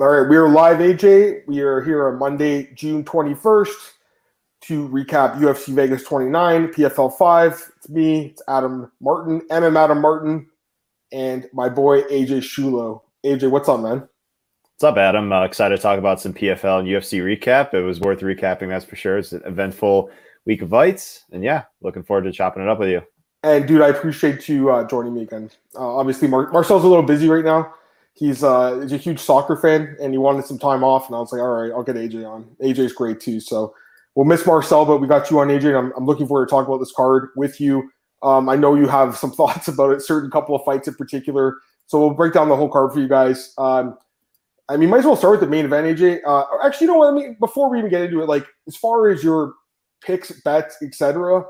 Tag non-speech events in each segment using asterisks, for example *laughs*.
All right, we are live, AJ. We are here on Monday, June 21st to recap UFC Vegas 29, PFL 5. It's me, it's Adam Martin, MM Adam Martin, and my boy AJ Schullo. AJ, what's up, man? What's up, Adam? Uh, excited to talk about some PFL and UFC recap. It was worth recapping, that's for sure. It's an eventful week of fights, and yeah, looking forward to chopping it up with you. And dude, I appreciate you uh, joining me again. Uh, obviously, Mar- Marcel's a little busy right now he's uh a huge soccer fan and he wanted some time off and I was like, all right, I'll get AJ on. AJ's great too. So we'll miss Marcel, but we got you on AJ. And I'm, I'm looking forward to talking about this card with you. Um, I know you have some *laughs* thoughts about it, certain couple of fights in particular. So we'll break down the whole card for you guys. Um, I mean, might as well start with the main event, AJ. Uh, actually, you know what I mean? Before we even get into it, like as far as your picks, bets, etc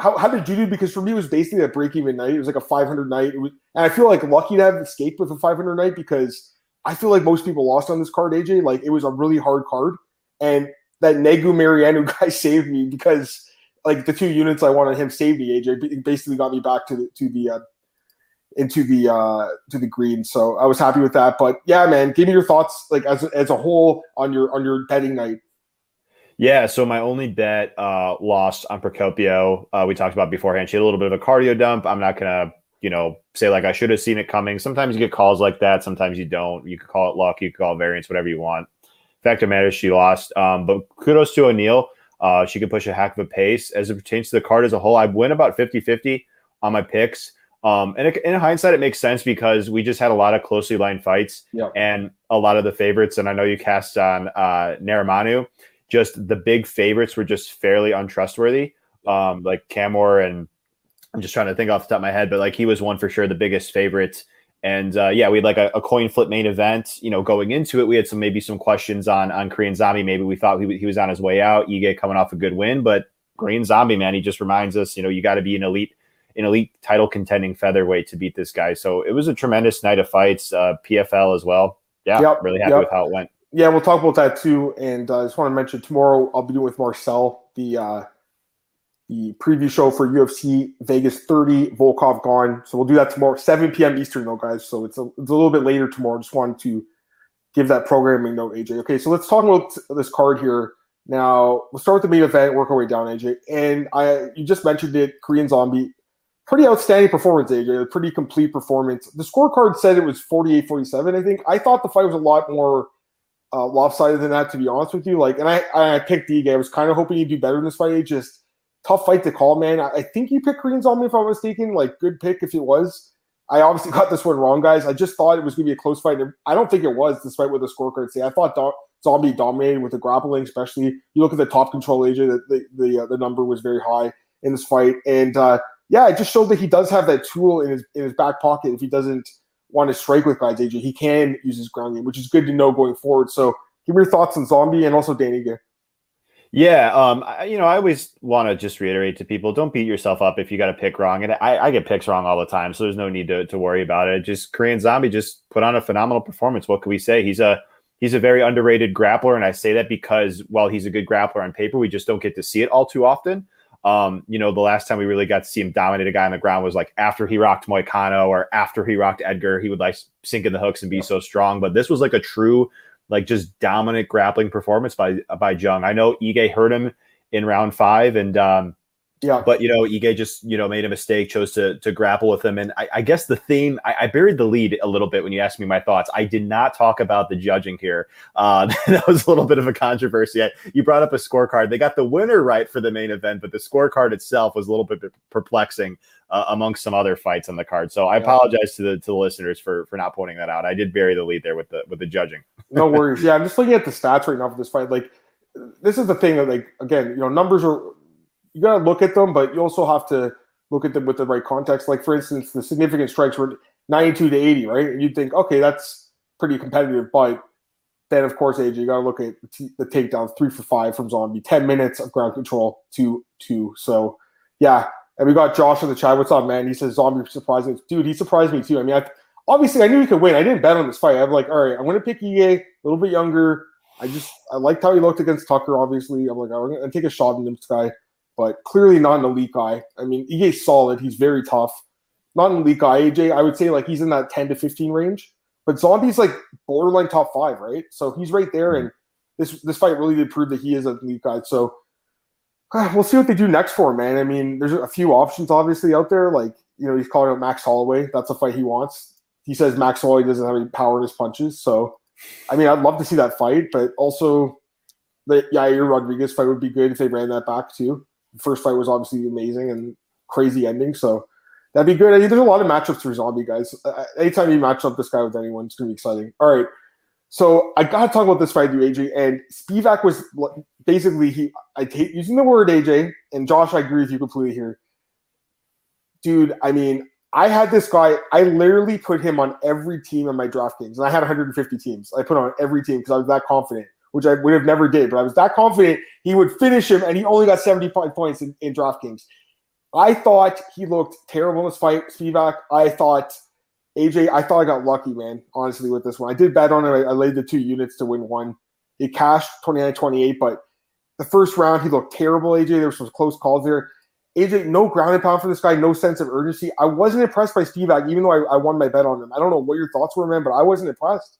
how, how did you do? Because for me, it was basically a break even night. It was like a 500 night. Was, and I feel like lucky to have escaped with a 500 night because I feel like most people lost on this card, AJ. Like it was a really hard card. And that Negumereanu *laughs* guy saved me because like the two units I wanted him saved me, AJ. basically got me back to the, to the, uh, into the uh to the green so i was happy with that but yeah man give me your thoughts like as, as a whole on your on your betting night yeah, so my only bet uh, lost on Procopio. Uh, we talked about beforehand. She had a little bit of a cardio dump. I'm not gonna, you know, say like I should have seen it coming. Sometimes you get calls like that. Sometimes you don't. You could call it luck. You could call it variance, whatever you want. Fact of matter, she lost. Um, but kudos to O'Neill. Uh, she could push a heck of a pace as it pertains to the card as a whole. I win about 50-50 on my picks. Um, and it, in hindsight, it makes sense because we just had a lot of closely lined fights yep. and a lot of the favorites. And I know you cast on uh, Negumereanu just the big favorites were just fairly untrustworthy. Um, like Camur and I'm just trying to think off the top of my head, but like he was one for sure the biggest favorite. And uh, yeah, we had like a, a, coin flip main event. You know, going into it, we had some maybe some questions on on Korean Zombie. Maybe we thought he, he was on his way out. Ige coming off a good win, but Korean Zombie, man, he just reminds us, you know, you got to be an elite, an elite title contending featherweight to beat this guy. So it was a tremendous night of fights. Uh, PFL as well. Yeah, yep, really happy yep. with how it went yeah, we'll talk about that too. And uh, I just want to mention tomorrow I'll be doing with Marcel the uh, the preview show for UFC Vegas 30 Volkov Gane. So we'll do that tomorrow, 7 p.m. Eastern though, guys. So it's a, it's a little bit later tomorrow. Just wanted to give that programming note, AJ. Okay, so let's talk about this card here. Now we'll start with the main event, work our way down, AJ. And I you just mentioned it, Korean Zombie. Pretty outstanding performance, AJ. A pretty complete performance. The scorecard said it was 48-47, I think. I thought the fight was a lot more uh, lopsided than that, to be honest with you. Like, and I, I picked Ige. I was kind of hoping he'd do better in this fight. Just tough fight to call, man. I, I think you picked Korean Zombie if I'm mistaken. Like, good pick if it was. I obviously *laughs* got this one wrong, guys. I just thought it was going to be a close fight. I don't think it was, despite what the scorecard say. I thought Do- Zombie dominated with the grappling, especially. You look at the top control AJ, the the the, uh, the number was very high in this fight, and uh, yeah, it just showed that he does have that tool in his in his back pocket if he doesn't want to strike with guys, AJ. He can use his ground game, which is good to know going forward. So give me your thoughts on Zombie and also Dan Ige. Yeah, um, I, you know, I always want to just reiterate to people: don't beat yourself up if you got a pick wrong. And I, I, get picks wrong all the time, so there's no need to, to worry about it. Just Korean Zombie just put on a phenomenal performance. What can we say? He's a he's a very underrated grappler, and I say that because while he's a good grappler on paper, we just don't get to see it all too often. Um, you know, the last time we really got to see him dominate a guy on the ground was like after he rocked Moicano or after he rocked Edgar. He would like sink in the hooks and be so strong. But this was like a true, like just dominant grappling performance by by Jung. I know Ige hurt him in round five, and um, yeah. But you know, Ige just you know made a mistake, chose to to grapple with him, and I, I guess the theme I, I, buried the lead a little bit when you asked me my thoughts. I did not talk about the judging here. Uh, *laughs* that was a little bit of a controversy. I, you brought up a scorecard. They got the winner right for the main event, but the scorecard itself was a little bit perplexing uh, amongst some other fights on the card. So I yeah. apologize to the to the listeners for for not pointing that out. I did bury the lead there with the with the judging. *laughs* no worries. Yeah, I'm just looking at the stats right now for this fight. Like this is the thing that like again, you know, numbers are you got to look at them, but you also have to look at them with the right context. Like for instance, the significant strikes were 92 to 80, right? And you'd think, okay, that's pretty competitive, but then of course, AJ, you got to look at the, takedowns, three for five from Zombie, 10 minutes of ground control, two, two. So yeah, and we got Josh in the chat. What's up, man? He says Zombie surprised me, dude. He surprised me too. I mean, I, obviously I knew he could win. I didn't bet on this fight. I'm like, all right, I'm going to pick Ige, a little bit younger. I just I liked how he looked against Tucker. Obviously, I'm like, I'm going to take a shot in this guy but clearly not an elite guy. I mean, Ige's solid. He's very tough. Not an elite guy. AJ, I would say like he's in that 10 to 15 range. but Zombie's like borderline top five, right? So he's right there, and this this fight really did prove that he is a elite guy. So *sighs* we'll see what they do next for him, man. I mean, there's a few options obviously out there. Like you know, he's calling out Max Holloway. That's a fight he wants. He says Max Holloway doesn't have any power in his punches. So, I mean, I'd love to see that fight, but also the Yair Rodriguez fight would be good if they ran that back too. First fight was obviously amazing and crazy ending. So that'd be good. I mean, there's a lot of matchups for zombie guys. Uh, anytime you match up this guy with anyone, it's gonna be exciting. All right. So I gotta talk about this fight, do AJ. And Spivac was basically he. I hate using the word AJ, and Josh, I agree with you completely here, dude. I mean, I had this guy. I literally put him on every team in my draft DraftKings, and I had 150 teams. I put on every team because I was that confident, which I would have never did. But I was that confident he would finish him, and he only got 75 points in, in DraftKings. I thought he looked terrible in this fight, Spivac. I thought AJ. I thought I got lucky, man. Honestly, with this one, I did bet on it. I, laid the two units to win one. It cashed 29-28, but the first round he looked terrible. AJ, there was some close calls there. AJ, no ground and pound for this guy, no sense of urgency. I wasn't impressed by Spivac, even though I, I won my bet on him. I don't know what your thoughts were, man, but I wasn't impressed.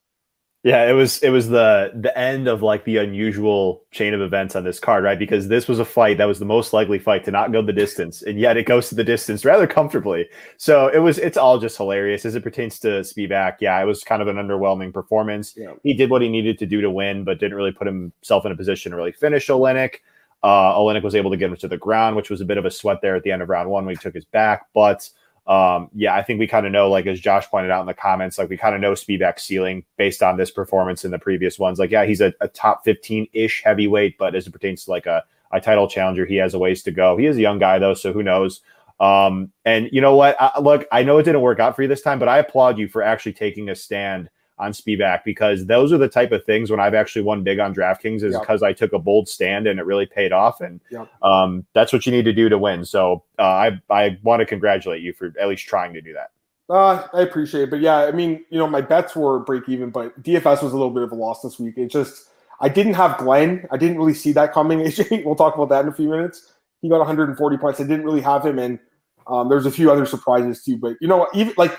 Yeah, it was it was the the end of like the unusual chain of events on this card, right? Because this was a fight that was the most likely fight to not go the distance, and yet it goes to the distance rather comfortably. So it was it's all just hilarious as it pertains to Spivac. Yeah, it was kind of an underwhelming performance. Yeah. He did what he needed to do to win, but didn't really put himself in a position to really finish Oleinik. Uh, Oleinik was able to get him to the ground, which was a bit of a sweat there at the end of round one when he took his back. But um, yeah, I think we kind of know, like as Josh pointed out in the comments, like we kind of know Spivac's ceiling based on this performance in the previous ones. Like, yeah, he's a, a top 15 ish heavyweight, but as it pertains to like a, a title challenger, he has a ways to go. He is a young guy though, so who knows? Um, and you know what? I, look, I know it didn't work out for you this time, but I applaud you for actually taking a stand on Spivac because those are the type of things when I've actually won big on DraftKings is because yep. I took a bold stand and it really paid off. And yep. um, that's what you need to do to win. So uh, I, I want to congratulate you for at least trying to do that. Uh, I appreciate it. But yeah, I mean, you know, my bets were break even, but DFS was a little bit of a loss this week. It just, I didn't have Glenn. I didn't really see that coming. AJ, *laughs* we'll talk about that in a few minutes. He got 140 points. I didn't really have him. And um, there's a few other surprises too. But, you know, even like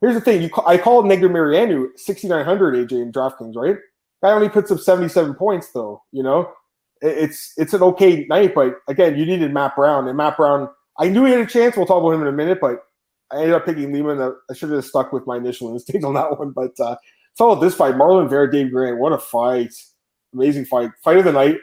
Here's the thing: you call, I call Negumereanu 6,900 AJ in DraftKings, right? Guy only puts up 77 points, though. You know, it's it's an okay night, but again, you needed Matt Brown, and Matt Brown. I knew he had a chance. We'll talk about him in a minute, but I ended up picking Lima. I should have stuck with my initial instinct *laughs* on that one. But uh, it's all this fight: Marlon Vera, Dave Grant. What a fight! Amazing fight. Fight of the night.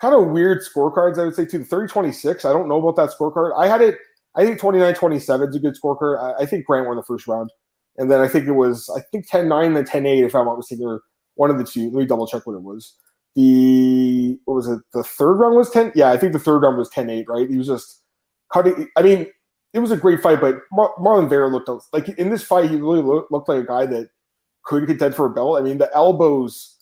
Kind of weird scorecards, I would say too. The 30 26. I don't know about that scorecard. I had it I think 29 27 is a good scorecard. I, I, think Grant won the first round. And then I think it was, I think 10 9 and 10 8, if I'm not mistaken, or one of the two. Let me double check what it was. The, what was it? The third round was 10? Yeah, I think the third round was 10 8, right? He was just cutting. I mean, it was a great fight, but Mar- Marlon Vera looked like in this fight, he really looked, looked like a guy that could contend for a belt. I mean, the elbows,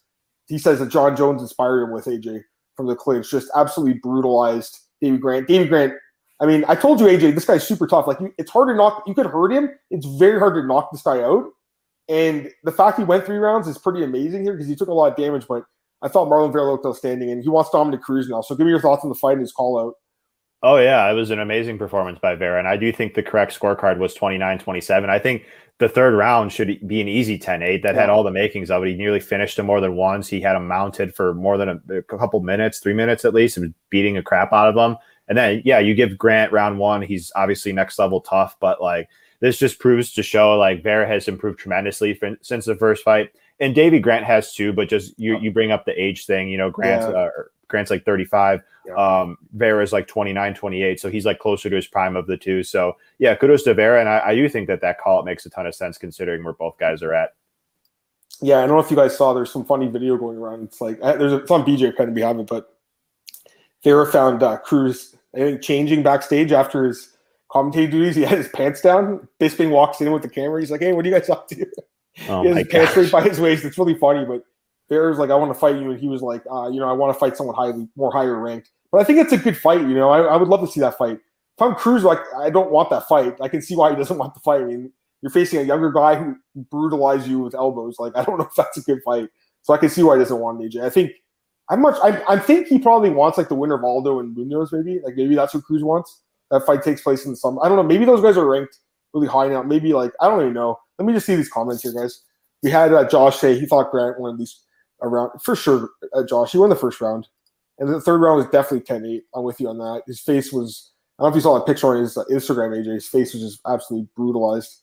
he says that Jon Jones inspired him with AJ from the clinch, just absolutely brutalized David Grant. David Grant I mean, I told you, AJ, this guy's super tough. Like, it's hard to knock. You could hurt him. It's very hard to knock this guy out. And the fact he went three rounds is pretty amazing here because he took a lot of damage. But I thought Marlon Vera looked outstanding, and he wants Dominick Cruz now. So give me your thoughts on the fight and his call out. Oh yeah, it was an amazing performance by Vera, and I do think the correct scorecard was 29-27. I think the third round should be an easy 10-8 that yeah. had all the makings of it. He nearly finished him more than once. He had him mounted for more than a, a couple minutes, three minutes at least, and beating a crap out of them. And then, yeah, you give Grant round one. He's obviously next level tough, but like this just proves to show like Vera has improved tremendously for, since the first fight. And Davey Grant has too, but just you you bring up the age thing. You know, Grant's yeah. uh, Grant's like 35. Yeah. Um, Vera's like 29, 28. So he's like closer to his prime of the two. So yeah, kudos to Vera. And I, I do think that that call it makes a ton of sense considering where both guys are at. Yeah, I don't know if you guys saw. There's some funny video going around. It's like there's a, it's on BJ kind of behind it, but Vera found uh, Cruz I think changing backstage after his commentating duties, he had his pants down. Bisping walks in with the camera. He's like, "Hey, what are you guys up to?" *laughs* Oh he has his gosh. pants straight by his waist. It's really funny. But Bear's like, "I want to fight you," and he was like, uh, "You know, I want to fight someone highly more higher ranked." But I think it's a good fight. You know, I, I would love to see that fight. If I'm Cruz, like, I don't want that fight. I can see why he doesn't want the fight. I mean, you're facing a younger guy who brutalized you with elbows. Like, I don't *laughs* know if that's a good fight. So I can see why he doesn't want AJ. I think I'm much. I, I think he probably wants like the winner of Aldo and Munoz. Maybe like maybe that's what Cruz wants. That fight takes place in the summer. I don't know. Maybe those guys are ranked really high now. Maybe like I don't even know. Let me just see these comments here, guys. we had uh, Josh say he thought Grant won at these around for sure. Uh, Josh, he won the first round, and the third round was definitely 10-8. I'm with you on that. His face was. I don't know if you saw that picture on his Instagram, AJ. His face was just absolutely brutalized.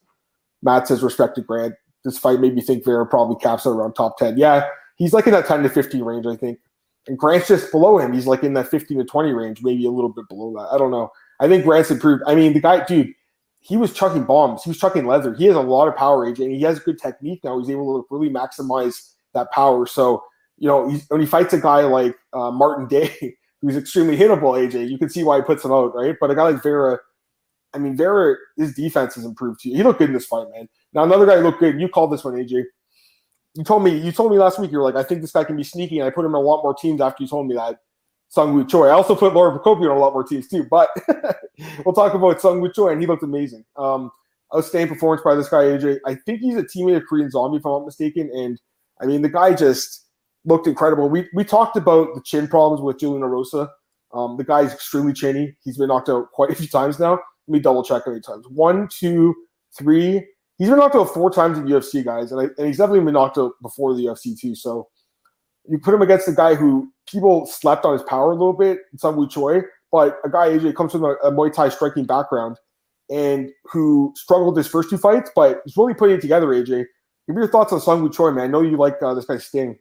Matt says respected Grant. This fight made me think Vera probably caps around top 10. Yeah, he's like in that 10 to 15 range, I think. And Grant's just below him. He's like in that 15 to 20 range, maybe a little bit below that. I don't know. I think Grant's improved. I mean, the guy, dude, he was chucking bombs. He was chucking leather. He has a lot of power, AJ, and he has good technique now. He's able to really maximize that power. So, you know, when he fights a guy like uh, Martin Day, *laughs* who's extremely hittable, AJ, you can see why he puts him out, right? But a guy like Vera, I mean, Vera, his defense has improved too. He looked good in this fight, man. Now another guy looked good. You called this one, AJ. You told me you told me last week you were like, I think this guy can be sneaky, and I put him in a lot more teams after you told me that. Seung Woo Choi. I also put Laura Procopio on a lot more teams too, but *laughs* we'll talk about Seung Woo Choi, and he looked amazing. Um, outstanding performance by this guy, AJ. I think he's a teammate of Korean Zombie, if I'm not mistaken. And I mean, the guy just looked incredible. We we talked about the chin problems with Julian Erosa. Um, the guy's extremely chinny. He's been knocked out quite a few times now. Let me double check how many times. One, two, three. He's been knocked out four times in UFC, guys, and, I, and he's definitely been knocked out before the UFC too. So you put him against a guy who people slept on his power a little bit, Seung Woo Choi, but a guy AJ comes from a, a Muay Thai striking background and who struggled his first two fights, but he's really putting it together. AJ, give me your thoughts on Seung Woo Choi, man. I know you like uh, this guy Sting.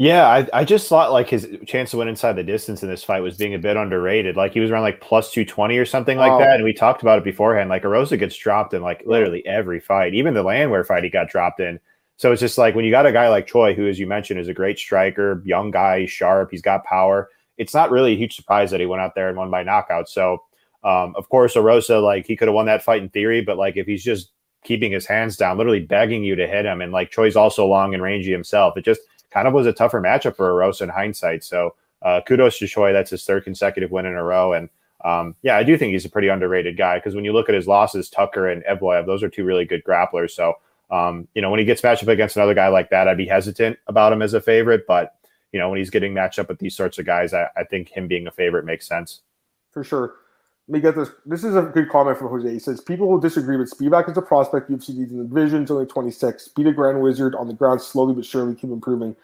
Yeah, I, I just thought like his chance to win inside the distance in this fight was being a bit underrated. Like he was around like plus two twenty or something like oh. that, and we talked about it beforehand. Like Erosa gets dropped in like literally every fight, even the Landwehr fight he got dropped in. So it's just like when you got a guy like Choi, who, as you mentioned, is a great striker, young guy, sharp, he's got power. It's not really a huge surprise that he went out there and won by knockout. So um, of course, Erosa, like he could have won that fight in theory, but like if he's just keeping his hands down, literally begging you to hit him, and like Choi's also long and rangy himself, it just kind of was a tougher matchup for Erosa in hindsight. So uh, kudos to Choi. That's his third consecutive win in a row. And um, yeah, I do think he's a pretty underrated guy because when you look at his losses, Tucker and Evloev, those are two really good grapplers. So, um, you know, when he gets matched up against another guy like that, I'd be hesitant about him as a favorite. But, you know, when he's getting matched up with these sorts of guys, I, I think him being a favorite makes sense. For sure. Me get this. This is a good comment from Jose. He says people will disagree, but Spivac is a prospect. Needs in the division. He's only 26. Beat a Grand Wizard on the ground slowly but surely. Keep improving.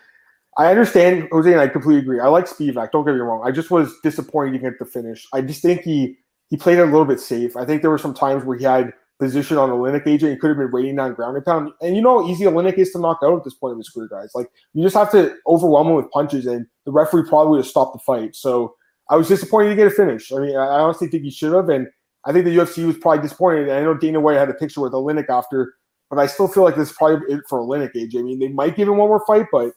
I understand Jose, and I completely agree. I like Spivac. Don't get me wrong. I just was disappointed get the finish. I just think he he played a little bit safe. I think there were some times where he had position on a Oleinik AJ. He could have been rating down ground and pound. And you know how easy Oleinik is to knock out at this point in his career, guys. Like you just have to overwhelm him with punches, and the referee probably would have stopped the fight. So I was disappointed to get a finish. I mean, I honestly think he should have, and I think the UFC was probably disappointed. I know Dana White had a picture with Oleinik after, but I still feel like this is probably it for Oleinik AJ. I mean, they might give him one more fight, but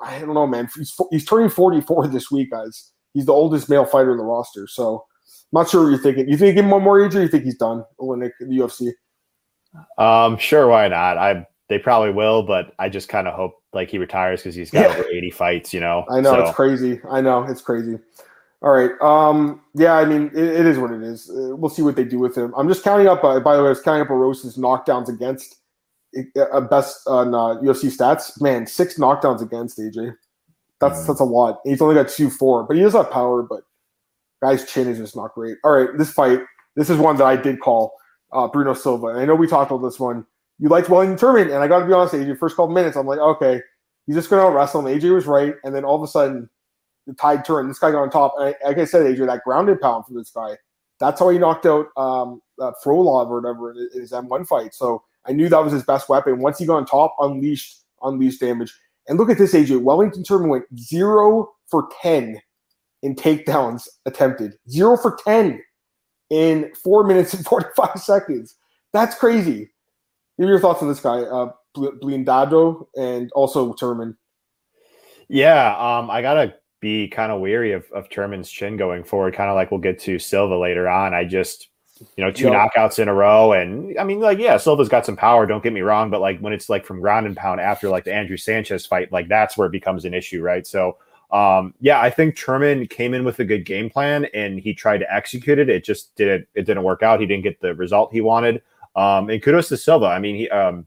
I don't know, man. He's, he's turning 44 *laughs* this week, guys. He's the oldest male fighter in the roster. So I'm not sure what you're thinking. You think give him one more AJ or you think he's done, Oleinik, in the UFC? Um, sure, why not? I they probably will, but I just kind of hope like he retires because he's got yeah. over 80 fights, you know. I know so. it's crazy. I know it's crazy. All right. Um, yeah, I mean, it, it is what it is. Uh, we'll see what they do with him. I'm just counting up. Uh, by the way, I was counting up Erosa's knockdowns against uh, best on uh, UFC stats, man, six knockdowns against AJ. That's mm. that's a lot. He's only got two four, but he does have power. But guy's chin is just not great. All right, this fight, this is one that I did call uh, Bruno Silva. And I know we talked about this one. You liked Wellington Turman, and I got to be honest, AJ. First couple minutes, I'm like, okay, he's just going to wrestle him. AJ was right, and then all of a sudden, the tide turned. This guy got on top. And I, like I said, AJ, that grounded pound from this guy. That's how he knocked out um, uh, Frolov or whatever in his M1 fight. So I knew that was his best weapon. Once he got on top, unleashed, unleashed damage. And look at this, AJ. Wellington Turman went zero for 10 in takedowns attempted. Zero for 10 in four minutes and *laughs* 45 seconds. That's crazy. Give me your thoughts on this guy, uh, Blindado, and also Turman. Yeah, um, I gotta be kind of weary of, of Turman's chin going forward. Kind of like we'll get to Silva later on. I just you know, two knockouts in a row. And I mean, like, yeah, Silva's got some power, don't get me wrong, but like when it's like from ground and pound after like the Andrew Sanchez fight, like that's where it becomes an issue, right? So, um, yeah, I think Turman came in with a good game plan and he tried to execute it. It just didn't, it didn't work out. He didn't get the result he wanted. Um, and kudos to Silva. I mean, he, um,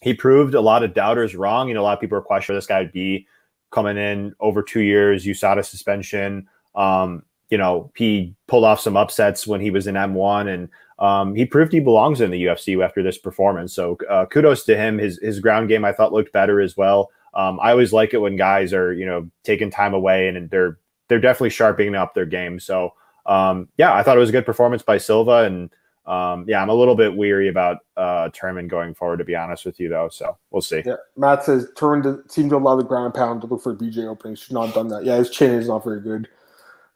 he proved a lot of doubters wrong. You know, a lot of people are questioning this guy would be coming in over two years, USADA suspension. Um, you know, he pulled off some upsets when he was in M1 and um, he proved he belongs in the UFC after this performance. So uh, kudos to him. His his ground game I thought looked better as well. Um, I always like it when guys are you know taking time away and they're they're definitely sharpening up their game. So um, yeah, I thought it was a good performance by Silva and. Um, yeah, I'm a little bit weary about uh, Turman going forward, to be honest with you, though. So we'll see. Yeah, Matt says Turman seemed to allow the ground pound to look for BJ openings. Should not have done that. Yeah, his chin is not very good.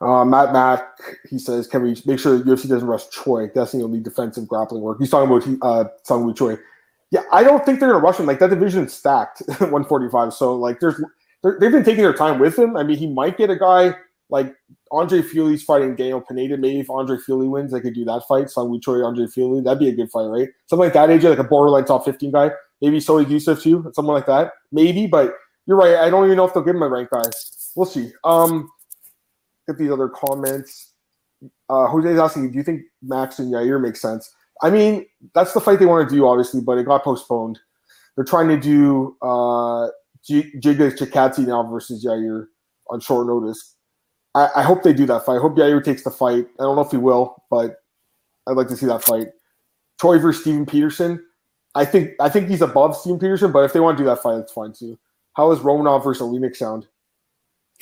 Uh, Matt Mack, he says, can we make sure the UFC doesn't rush Choi? That's the only defensive grappling work. He's talking about uh, Seung Choi. Yeah, I don't think they're going to rush him. Like that division's stacked, *laughs* 145. So like, there's they've been taking their time with him. I mean, he might get a guy like Andre Fili's fighting Daniel Pineda. Maybe if Andre Fili wins, they could do that fight. Seung Choi, Andre Fili. That'd be a good fight, right? Something like that, AJ, like a borderline top 15 guy. Maybe Sodiq Yusuff too, something like that. Maybe, but you're right. I don't even know if they'll give him a rank guy. We'll see. Um, at these other comments. Uh, Jose's asking, do you think Max and Yair make sense? I mean, that's the fight they want to do, obviously, but it got postponed. They're trying to do uh, Giga Chikadze now versus Yair on short notice. I-, I hope they do that fight. I hope Yair takes the fight. I don't know if he will, but I'd like to see that fight. Choi versus Steven Peterson. I think I think he's above Steven Peterson, but if they want to do that fight, it's fine too. How is Romanov versus Oleinik sound?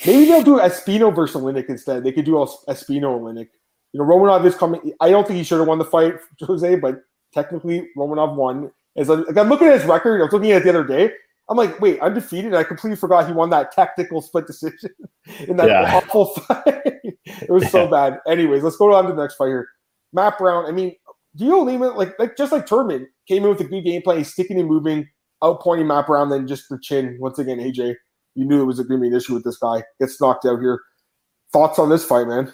Maybe they'll do Espino versus Oleinik instead. They could do Espino Oleinik. You know, Romanov is coming. I don't think he should have won the fight, Jose, but technically Romanov won. As like, I'm looking at his record, I was looking at it the other day. I'm like, wait, I'm undefeated. I completely forgot he won that tactical split decision *laughs* *laughs* in that yeah. awful *laughs* fight. it was so bad. Anyways, let's go on to the next fight here. Matt Brown. I mean, Dhiego Lima, like, like just like Turman, came in with a good game plan. He's sticking and moving, outpointing Matt Brown, then just the chin once again. AJ you knew it was a an issue with this guy. Gets knocked out here. Thoughts on this fight, man?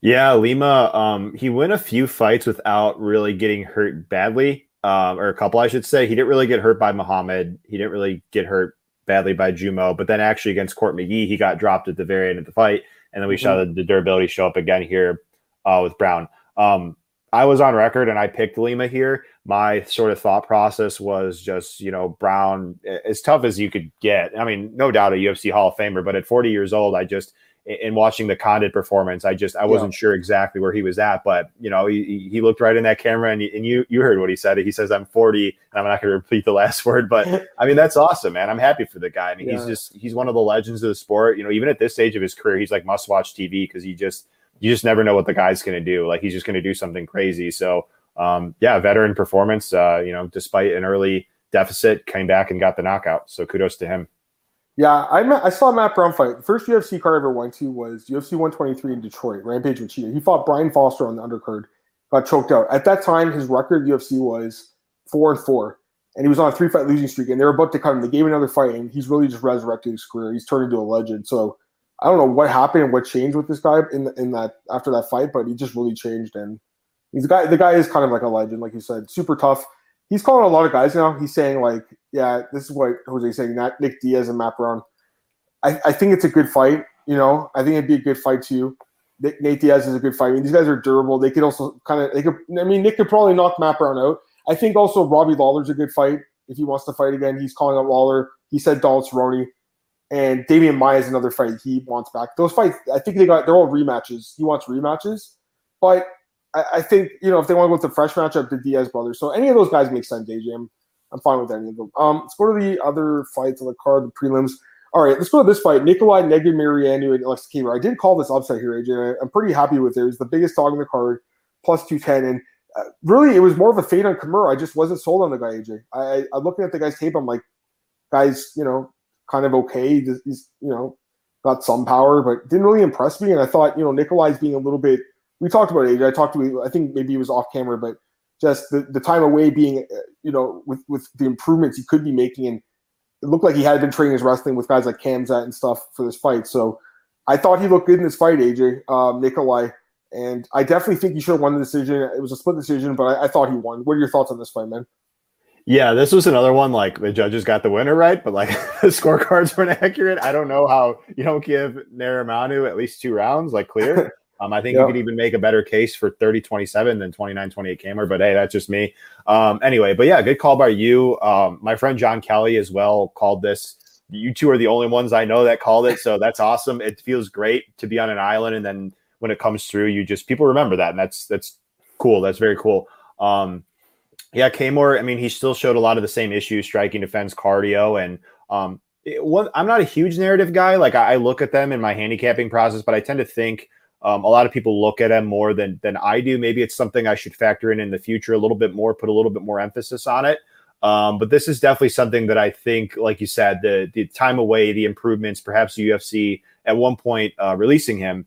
Yeah, Lima. Um, he won a few fights without really getting hurt badly, um, or a couple, I should say. He didn't really get hurt by Muhammad. He didn't really get hurt badly by Jumo. But then actually against Court McGee, he got dropped at the very end of the fight, and then we mm-hmm. saw the, the, durability show up again here uh, with Brown. Um, I was on record and I picked Lima here. My sort of thought process was just, you know, Brown as tough as you could get. I mean, no doubt a UFC Hall of Famer, but at 40 years old, I just in watching the Condit performance, I just I wasn't yeah. sure exactly where he was at, but you know, he, he looked right in that camera, and, and you you heard what he said. He says, "I'm 40," and I'm not going to repeat the *laughs* last word, but *laughs* I mean that's awesome, man. I'm happy for the guy. I mean, yeah. he's just he's one of the legends of the sport. You know, even at this stage of his career, he's like must watch TV because he just you just never know what the guy's going to do. Like he's just going to do something crazy. So um, yeah, veteran performance. Uh, you know, despite an early deficit, came back and got the knockout. So kudos to him. Yeah, I met, I saw Matt Brown fight. The first UFC card I ever went to was UFC 123 in Detroit. Rampage Machida. He fought Brian Foster on the undercard. Got choked out. At that time, his record UFC was four and four, and he was on a three fight losing streak. And they were about to cut him. They gave another fight, and he's really just resurrected his career. He's turned into a legend. So I don't know what happened and what changed with this guy in in that after that fight, but he just really changed. And he's guy. The guy is kind of like a legend, like you said, super tough. He's calling a lot of guys now. He's saying like, yeah, this is what Jose's saying. Not Nick Diaz and Matt Brown. I, I think it's a good fight. You know, I think it'd be a good fight too. Nick, Nate Diaz is a good fight. I mean, these guys are durable. They could also kind of they could. I mean, Nick could probably knock Matt Brown out. I think also Robbie Lawler's a good fight if he wants to fight again. He's calling out Lawler. He said Donald Cerrone and Demian Maia is another fight he wants back. Those fights, I think they got they're all rematches. He wants rematches, but I, I think you know if they want to go with the fresh matchup, the Diaz brothers. So any of those guys make sense. AJ, I'm, fine with any of them. Um, let's go to the other fights on the card, the prelims. All right, let's go to this fight: Nikolai Negumereanu and Alex Camur. I did call this upset here, AJ. I'm pretty happy with it. It was the biggest dog in the card, plus two ten, and uh, really it was more of a fade on Kimura. I just wasn't sold on the guy, AJ. I, I, looking at the guy's tape, I'm like, guys, you know, kind of okay. He's you know got some power, but didn't really impress me. And I thought you know Nikolai's being a little bit. We talked about age. I talked to. I think maybe he was off camera, but just the, the time away being uh, you know with with the improvements he could be making and it looked like he had been training his wrestling with guys like Khamzat and stuff for this fight. So I thought he looked good in this fight, AJ um, Nikolai. And I definitely think he should have won the decision. It was a split decision, but I, I thought he won. What are your thoughts on this fight, man? Yeah, this was another one. Like the judges got the winner right, but like *laughs* the scorecards weren't *laughs* accurate. I don't know how you don't give Negumereanu at least two rounds, like clear. *laughs* Um, I think you could even make a better case for 30 27 than 29 28 Camur, but hey, that's just me. Um, anyway, but yeah, good call by you. Um, my friend John Kelly as well called this you two are the only ones I know that called it. So *laughs* that's awesome. It feels great to be on an island. And then when it comes through, you just people remember that. And that's that's cool. That's very cool. Um, yeah, Camur, I mean, he still showed a lot of the same issues, striking defense, cardio, and um, it, what, I'm not a huge narrative guy. Like I, I, look at them in my handicapping process, but I tend to think um, a lot of people look at him more than than I do. Maybe it's something I should factor in in the future a little bit more, put a little bit more emphasis on it. Um, but this is definitely something that I think, like you said, the the time away, the improvements, perhaps the UFC at one point uh, releasing him,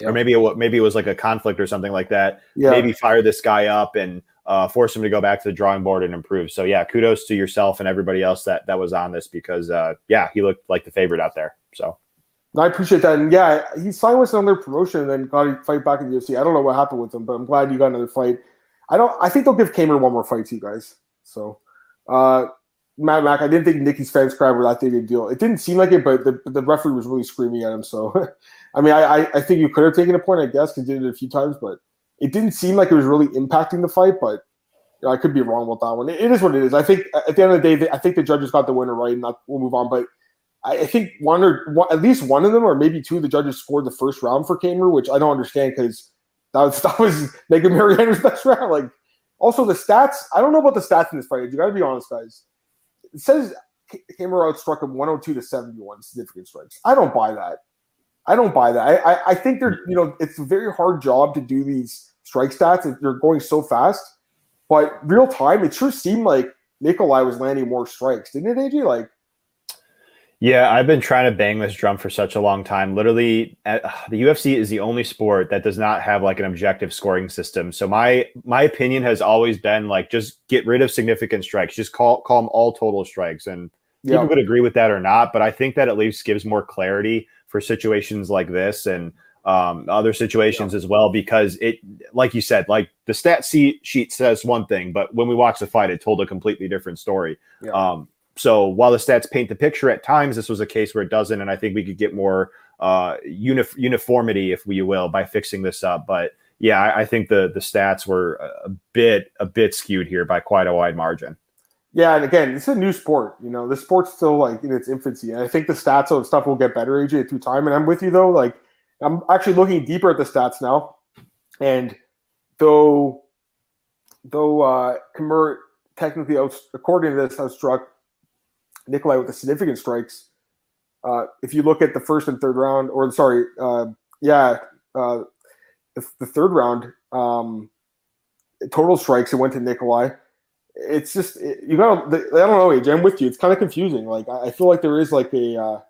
yeah. or maybe it, maybe it was like a conflict or something like that. Yeah. Maybe fire this guy up and uh, force him to go back to the drawing board and improve. So yeah, kudos to yourself and everybody else that that was on this because uh, yeah, he looked like the favorite out there. So I appreciate that, and yeah, he signed with another promotion and then got a fight back in the UFC. I don't know what happened with him, but I'm glad you got another fight. I don't. I think they'll give Camur one more fight to you guys. So. Uh, Matt Mack, I didn't think Nicky's fans cried were that big a deal. It didn't seem like it, but the, the referee was really screaming at him. So, *laughs* I mean, I, I think you could have taken a point, I guess, because did it a few times, but it didn't seem like it was really impacting the fight, but you know, I could be wrong with that one. It, it is what it is. I think at the end of the day, I think the judges got the winner right, and not, we'll move on. But I, think one or one, at least one of them, or maybe two of the judges scored the first round for Camur, which I don't understand because that was *laughs* that was Negumereanu's best round. Like, also the stats. I don't know about the stats in this fight. You got to be honest, guys. It says Camur outstruck him 102 to 71 significant strikes. I don't buy that. I don't buy that. I, I, I think they're you know it's a very hard job to do these strike stats you're going so fast. But real time, it sure seemed like Nikolai was landing more strikes, didn't it, AJ? Like, yeah, I've been trying to bang this drum for such a long time. Literally, uh, *sighs* the UFC is the only sport that does not have like an objective scoring system. So my my opinion has always been like just get rid of significant strikes, just call call them all total strikes, and yeah. people could agree with that or not. But I think that at least gives more clarity for situations like this, and um, other situations yeah. as well because it like you said like the stat sheet says one thing but when we watch the fight it told a completely different story yeah. um, so while the stats paint the picture at times this was a case where it doesn't and i think we could get more uh, unif- uniformity if we will by fixing this up but yeah I, I think the the stats were a bit a bit skewed here by quite a wide margin yeah, and again, it's a new sport. You know, the sport's still like in its infancy, and I think the stats of stuff will get better, AJ, through time. And I'm with you though. Like, I'm actually looking deeper at the stats now, and though though uh, Camur technically, according to this, outstruck Nikolai with the significant strikes. Uh, if you look at the first and third round, or sorry, uh, yeah, uh, the, the, third round, um, total strikes, it went to Nikolai. It's just it, you got. I don't know, AJ. I'm with you. It's kind of confusing. Like I, I feel like there is like a uh,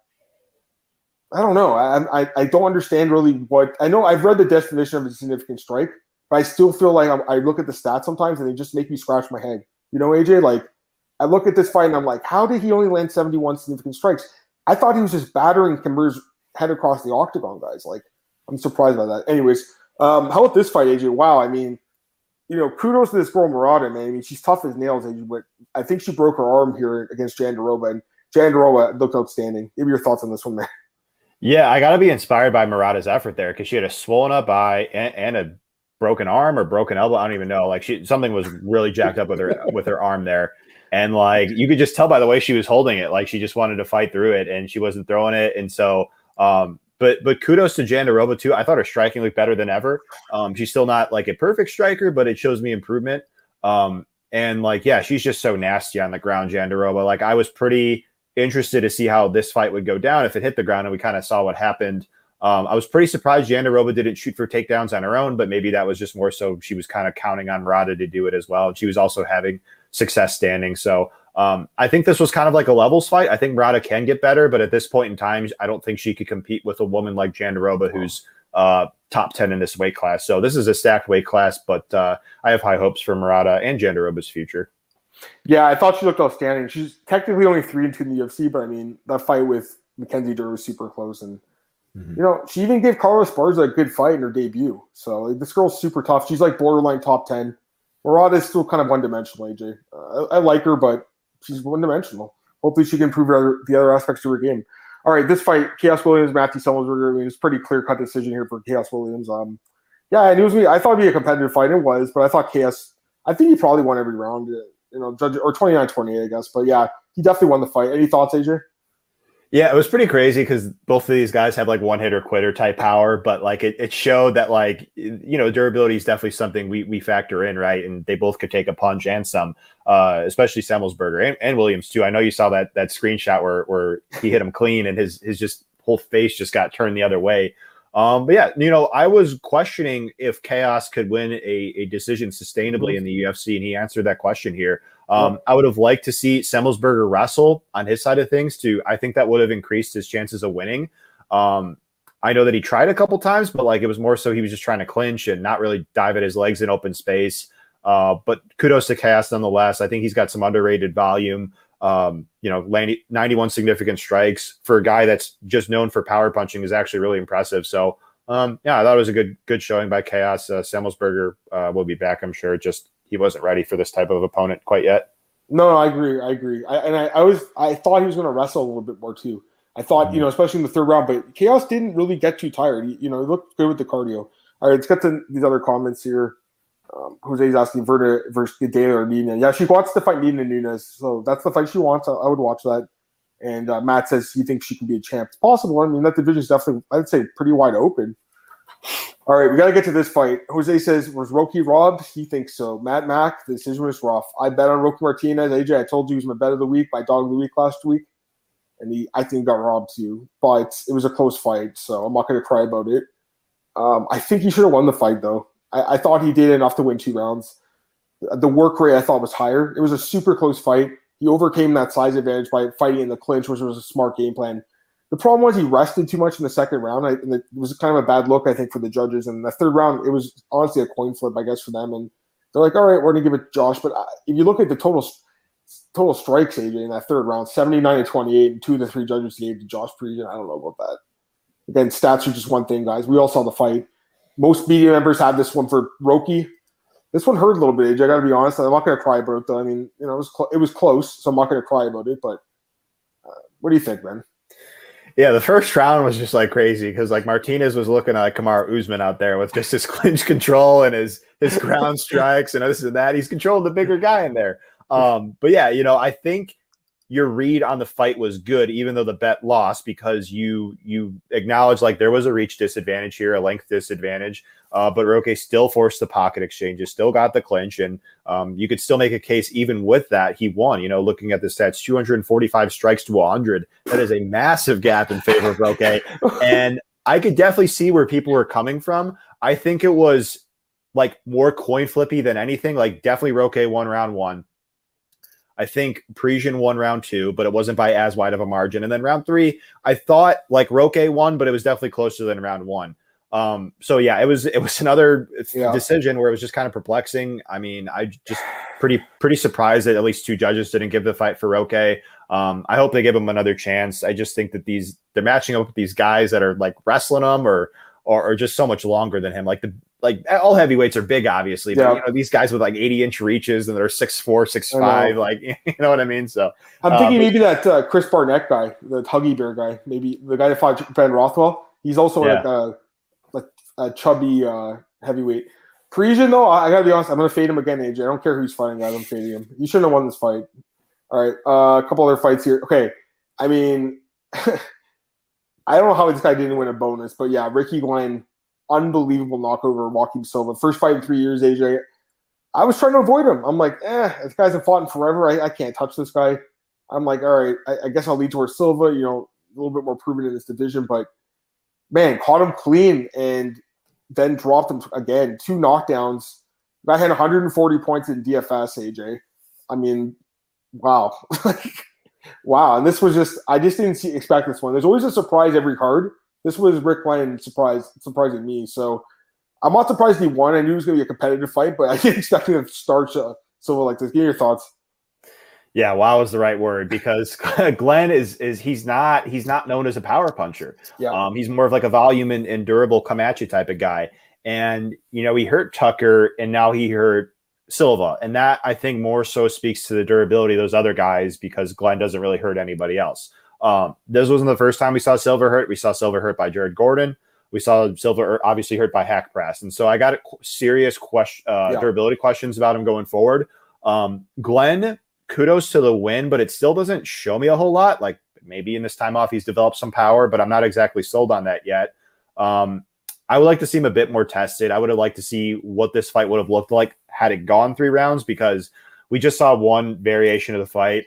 I don't know. I, I, I don't understand really what I know. I've read the definition of a significant strike, but I still feel like I'm, i look at the stats sometimes and they just make me scratch my head. You know, AJ, like I look at this fight and I'm like, how did he only land 71 significant strikes? I thought he was just battering Camur's head across the octagon, guys. Like, I'm surprised by that. Anyways, um, how about this fight, AJ? Wow, I mean, you know, kudos to this girl Murata, man. I mean, she's tough as nails, AJ, but I think she broke her arm here against Jandiroba, and Jandiroba looked outstanding. Give me your thoughts on this one, man. Yeah, I got to be inspired by Murata's effort there because she had a swollen up eye and, and, a broken arm or broken elbow. I don't even know. Like she, something was really jacked up with her with her arm there, and like you could just tell by the way she was holding it, like she just wanted to fight through it, and she wasn't throwing it. And so, um, but but kudos to Jandiroba too. I thought her striking looked better than ever. Um, she's still not like a perfect striker, but it shows me improvement. Um, and like yeah, she's just so nasty on the ground, Jandiroba. Like I was pretty interested to see how this fight would go down if it hit the ground, and we kind of saw what happened. Um, I was pretty surprised Jandiroba didn't shoot for takedowns on her own, but maybe that was just more so she was kind of counting on Rada to do it as well. And she was also having success standing. So um, I think this was kind of like a levels fight. I think Rada can get better, but at this point in time, I don't think she could compete with a woman like Jandiroba who's uh, top 10 in this weight class. So this is a stacked weight class, but uh, I have high hopes for Murata and Jandiroba's future. Yeah, I thought she looked outstanding. She's technically only three and two in the UFC, but I mean that fight with Mackenzie Dern was super close, and mm-hmm. you know she even gave Carla Esparza a good fight in her debut. So like, this girl's super tough. She's like borderline top ten. Murata is still kind of one dimensional. AJ, uh, I, I, like her, but she's one dimensional. Hopefully, she can improve her, the other aspects to her game. All right, this fight, Khaos Williams, Matthew Semelsberger. I mean, it's pretty clear cut decision here for Khaos Williams. Um, yeah, and it was me. I thought it'd be a competitive fight. It was, but I thought Khaos. I think he probably won every round you know, judge or 29 28, I guess. But yeah, he definitely won the fight. Any thoughts, AJ? Yeah, it was pretty crazy because both of these guys have like one hitter quitter type power, but like it, it showed that like you know durability is definitely something we we factor in, right? And they both could take a punch and some, uh, especially Semmelsberger and, and Williams too. I know you saw that that screenshot where where he hit him clean and his his just whole face just got turned the other way. Um, but yeah, you know, I was questioning if Khaos could win a, a decision sustainably in the UFC, and he answered that question here. Um, I would have liked to see Semmelsberger wrestle on his side of things too. I think that would have increased his chances of winning. Um, I know that he tried a couple times, but like it was more so he was just trying to clinch and not really dive at his legs in open space. Uh, but kudos to Khaos nonetheless. I think he's got some underrated volume. Um, you know, 91 significant strikes for a guy that's just known for power punching is actually really impressive. So, um, yeah, I thought it was a good good showing by Khaos. Uh, Semmelsberger uh, will be back, I'm sure. Just he wasn't ready for this type of opponent quite yet. No, no I agree. I agree. I, and I, I was I thought he was going to wrestle a little bit more too. I thought mm-hmm. you know, especially in the third round, but Khaos didn't really get too tired. He, you know, he looked good with the cardio. All right, let's get to these other comments here. Um, Jose's asking Verda versus Gadelha or Nina. Yeah, she wants to fight Nina Nunes, so that's the fight she wants. I, I would watch that. And uh, Matt says he thinks she can be a champ. It's possible. I mean, that division is definitely, I'd say, pretty wide open. All right, we got to get to this fight. Jose says, was Roque robbed? He thinks so. Matt Mack, the decision was rough. I bet on Roque Martinez. AJ, I told you he was my bet of the week, my dog of the week last week. And he, I think, got robbed too. But it was a close fight, so I'm not going to cry about it. Um, I think he should have won the fight, though. I, I, thought he did enough to win two rounds. The work rate I thought was higher. It was a super close fight. He overcame that size advantage by fighting in the clinch, which was a smart game plan. The problem was he rested too much in the second round. And it was kind of a bad look, I think, for the judges. And the third round, it was honestly a coin flip, I guess, for them. And they're like, all right, we're going to give it Josh. But uh, if you look at the total total strikes, AJ, in that third round, 79 to 28, and two of the three judges gave to Josh Parisian. I don't know about that. Again, stats are just one thing, guys. We all saw the fight. Most media members had this one for Roque. This one hurt a little bit, AJ. I got to be honest. I'm not going to cry about it, though. I mean, you know, it was, cl- it was close, so I'm not going to cry about it. But uh, what do you think, man? Yeah, the first round was just like crazy because like Martinez was looking at like Kamaru Usman out there with just his *laughs* clinch control and his his ground *laughs* strikes and this and that. He's controlled the bigger guy in there. Um, but yeah, you know, I think your read on the fight was good, even though the bet lost because you you acknowledge like there was a reach disadvantage here, a length disadvantage. Uh, but Roque still forced the pocket exchanges, still got the clinch, and um, you could still make a case even with that he won. You know, looking at the stats, 245 strikes to 100. That is a massive gap in favor of Roque, *laughs* and I could definitely see where people were coming from. I think it was like more coin flippy than anything. Like definitely Roque won round one. I think Parisian won round two, but it wasn't by as wide of a margin. And then round three, I thought like Roque won, but it was definitely closer than round one. Um, so yeah, it was it was *laughs* another yeah. decision where it was just kind of perplexing. I mean, I just pretty pretty surprised that at least two judges didn't give the fight for Roque. Um, I hope they give him another chance. I just think that these they're matching up with these guys that are like wrestling them or or, or just so much longer than him. Like the like all heavyweights are big, obviously, but yeah. you know these guys with like eighty inch reaches and they're six four, six five, like *laughs* you know what I mean. So I'm thinking uh, maybe that uh, Chris Barnett guy, the Huggy Bear guy, maybe the guy that fought Ben Rothwell. He's also yeah. like a like a chubby uh, heavyweight. Parisian, though, I, I, gotta be honest, I'm gonna fade him again, AJ. I don't care who's fighting, guys. I'm fading him. He shouldn't have won this fight. All right, uh, a couple other fights here. Okay, I mean, *laughs* I don't know how this guy didn't win a bonus, but yeah, Ricky Glenn, unbelievable knockover Joaquim Silva. First fight in three years, AJ. I was trying to avoid him. I'm like, eh, this guy's not fought in forever. I, I can't touch this guy. I'm like, all right, I, I guess I'll lead towards Silva. You know, a little bit more proven in this division, but man, caught him clean and then dropped him again. Two knockdowns. Guy had 140 points in DFS, AJ. I mean, wow. *laughs* wow. And this was just, I just didn't see, expect this one. There's always a surprise every card. This was Rick Ryan surprise, surprising me. So I'm not surprised he won. I knew it was going to be a competitive fight, but *laughs* I didn't expect him to start uh, Silva like this. Give me your thoughts. Yeah, wow is the right word because *laughs* Glenn is is he's not he's not known as a power puncher. Yeah. Um, he's more of like a volume and, and durable come at you type of guy. And you know, he hurt Tucker and now he hurt Silva. And that I think more so speaks to the durability of those other guys because Glenn doesn't really hurt anybody else. Um, this wasn't the first time we saw Silva hurt. We saw Silva hurt by Jared Gordon. We saw Silva obviously hurt by Haqparast. And so I got serious question, uh, yeah. durability questions about him going forward. Um, Glenn kudos to the win, but it still doesn't show me a whole lot. Like maybe in this time off he's developed some power, but I'm not exactly sold on that yet. Um, I would like to see him a bit more tested. I would have liked to see what this fight would have looked like had it gone three rounds because we just saw one variation of the fight.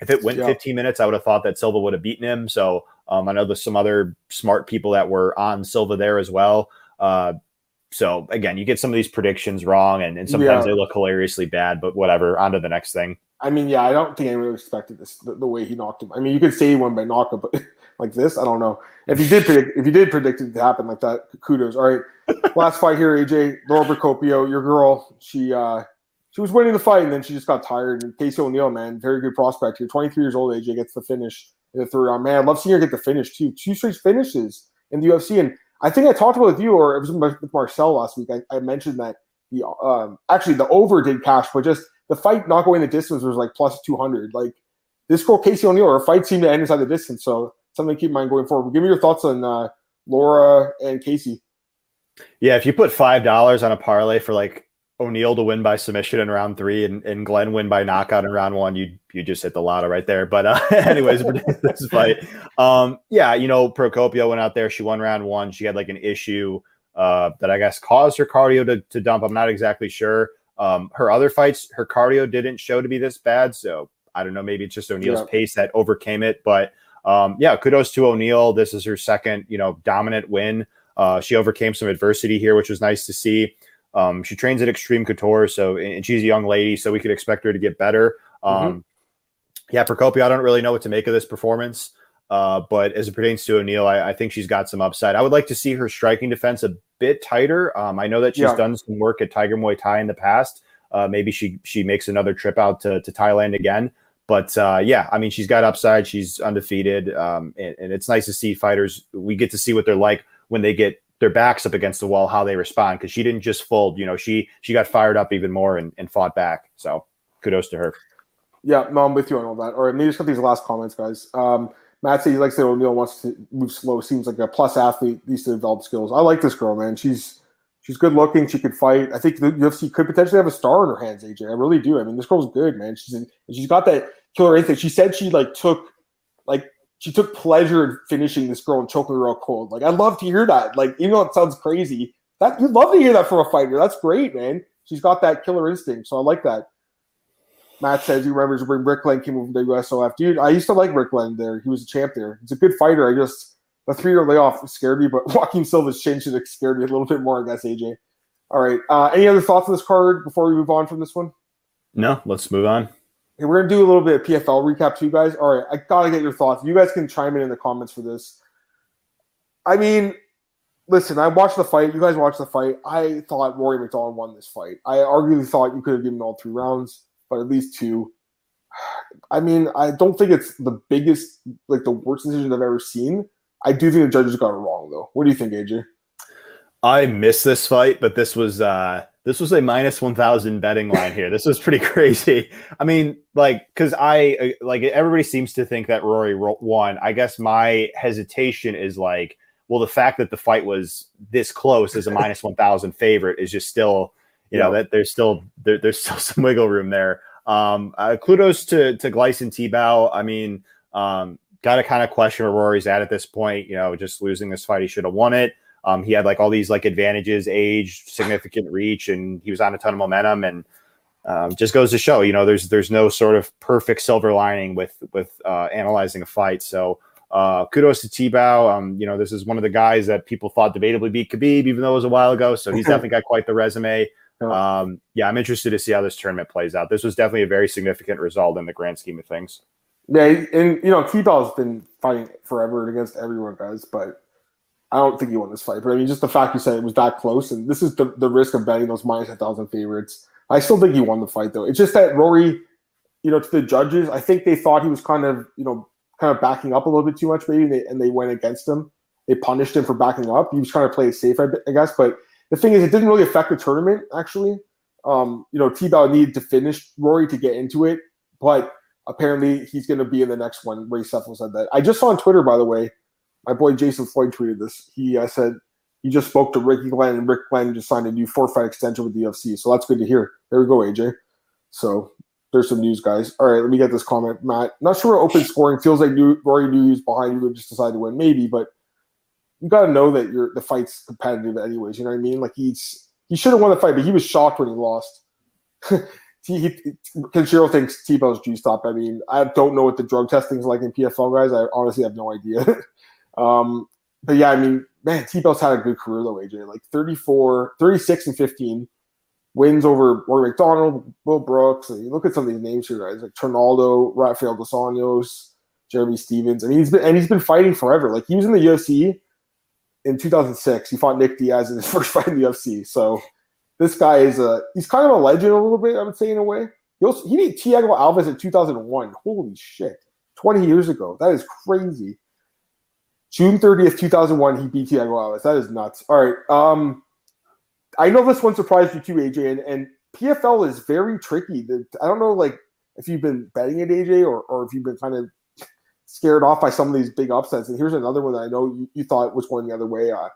If it went yeah. 15 minutes, I would have thought that Silva would have beaten him. So um, I know there's some other smart people that were on Silva there as well. Uh, so again, you get some of these predictions wrong, and, and sometimes yeah. they look hilariously bad. But whatever, on to the next thing. I mean, yeah, I don't think anyone expected this the, the way he knocked him. I mean, you could say he won by knockout, but *laughs* like this, I don't know. If you did predict, if you did predict it to happen like that, kudos. All right, *laughs* last fight here, AJ Lara Procopio, your girl, she uh she was winning the fight and then she just got tired. And Casey O'Neill, man, very good prospect here. 23 years old, AJ gets the finish in the third round. Man, I love seeing her get the finish too. Two straight finishes in the UFC, and I think I talked about with you or it was with Marcel last week. I, I mentioned that the um, actually the over did cash, but just the fight not going the distance was like plus two hundred. Like this girl Casey O'Neill, her fight seemed to end inside the distance, so something to keep in mind going forward. Give me your thoughts on uh, Lara and Casey. Yeah, if you put five dollars on a parlay for like O'Neill to win by submission in round three and, and Glenn win by knockout in round one, you you just hit the lotto right there. But uh, *laughs* anyways, this fight, um, yeah, you know, Procopio went out there. She won round one. She had like an issue uh, that I guess caused her cardio to, to dump. I'm not exactly sure. Um, her other fights, her cardio didn't show to be this bad. So I don't know. Maybe it's just O'Neill's yeah. pace that overcame it. But um, yeah, kudos to O'Neill. This is her second, you know, dominant win. Uh, she overcame some adversity here, which was nice to see. Um, she trains at Extreme Couture, so and she's a young lady, so we could expect her to get better. Mm-hmm. Um, mm-hmm. Yeah, Procopio, I don't really know what to make of this performance, uh, but as it pertains to O'Neill, I, I, think she's got some upside. I would like to see her striking defense a bit tighter. Um, I know that she's yeah. done some work at Tiger Muay Thai in the past. Uh, maybe she she makes another trip out to, to Thailand again. But uh, yeah, I mean, she's got upside. She's undefeated, um, and, and, it's nice to see fighters. We get to see what they're like when they get their backs up against the wall, how they respond. Because she didn't just fold. You know, she she got fired up even more and, and fought back. So kudos to her. Yeah, no, I'm with you on all that. All right, maybe just got these last comments, guys. Um, Matt says he likes that O'Neill wants to move slow. Seems like a plus athlete, needs to develop skills. I like this girl, man. She's she's good looking. She could fight. I think the UFC could potentially have a star in her hands. AJ, I really do. I mean, this girl's good, man. She's she's got that killer instinct. She said she like took like she took pleasure in finishing this girl and choking her out cold. Like I love to hear that. Like even though it sounds crazy, that you love to hear that from a fighter. That's great, man. She's got that killer instinct, so I like that. Matt says he remembers when Rick Glenn came over from the WSOF. Dude, I used to like Rick Glenn there. He was a champ there. He's a good fighter. I just the three year layoff scared me, but *laughs* Joaquim Silva's change should have scared me a little bit more, I guess, AJ. All right. Uh, any other thoughts on this card before we move on from this one? No, let's move on. Hey, we're gonna do a little bit of PFL recap too, guys. All right, I gotta get your thoughts. You guys can chime in in the comments for this. I mean, listen, I watched the fight. You guys watched the fight. I thought Rory MacDonald won this fight. I arguably thought you could have given all three rounds, but at least two. *sighs* I mean, I don't think it's the biggest, like the worst decision I've ever seen. I do think the judges got it wrong, though. What do you think, AJ? I missed this fight, but this was uh this was a minus 1000 betting line here. This was pretty *laughs* crazy. I mean, like cuz I uh, like everybody seems to think that Rory won. I guess my hesitation is like well the fact that the fight was this close as a *laughs* minus 1000 favorite is just still you know that there's still there, there's *laughs* still some wiggle room there. Um uh, kudos to to Gleison Tibau. I mean, um got to kind of question where Rory's at at this point, you know, just losing this fight he should have won it. Um, he had like all these like advantages, age, significant reach, and he was on a ton of momentum. And um, just goes to show, you know, there's there's no sort of perfect silver lining with with uh, analyzing a fight. So uh, kudos to Tibau. Um, you know, this is one of the guys that people thought debatably beat Khabib, even though it was a while ago. So he's definitely got quite the resume. Um, yeah, I'm interested to see how this tournament plays out. This was definitely a very significant result in the grand scheme of things. Yeah, and you know, Tibau's been fighting forever against everyone, guys, but I don't think he won this fight, but I mean, just the fact you said it was that close, and this is the, the risk of betting those minus a thousand favorites. I still think he won the fight, though. It's just that Rory, you know, to the judges, I think they thought he was kind of, you know, kind of backing up a little bit too much, maybe, and they, and they went against him. They punished him for backing up. He was trying to play it safe, I, guess. But the thing is, it didn't really affect the tournament, actually. Um, you know, Tibau needed to finish Rory to get into it, but apparently he's going to be in the next one. Ray Sefo said that. I just saw on Twitter, by the way, my boy Jason Floyd tweeted this. He uh, said he just spoke to Ricky Glenn, and Rick Glenn just signed a new four fight extension with the UFC. So that's good to hear. There we go, AJ. So there's some news, guys. All right, let me get this comment, Matt. Not sure what open scoring feels like. New Rory was behind. You would just decide to win, maybe, but you got to know that your the fight's competitive, anyways. You know what I mean? Like he's he should have won the fight, but he was shocked when he lost. *laughs* he, he Kenshiro thinks Tibau's juiced up. I mean, I don't know what the drug testing's like in PFL, guys. I honestly have no idea. *laughs* um, but yeah, I mean, man, Tibau's had a good career though, AJ. Like 34, 36 and 15 wins over Rory MacDonald, Will Brooks. And you look at some of these names here, guys, like Trinaldo, Rafael Dos Anjos, Jeremy Stephens. I mean, he's been and he's been fighting forever. Like he was in the UFC in 2006. He fought Nick Diaz in his *laughs* first fight in the UFC. So this guy is a he's kind of a legend a little bit. I would say in a way. He also he beat Thiago Alves in 2001. Holy shit, 20 years ago. That is crazy. June 30th, 2001, he beat Thiago Alves. That is nuts. All right. Um, I know this one surprised you too, AJ, and, and PFL is very tricky. I don't know, like, if you've been betting it, AJ, or, or if you've been kind of scared off by some of these big upsets. And here's another one that I know you, you thought was going the other way. Uh,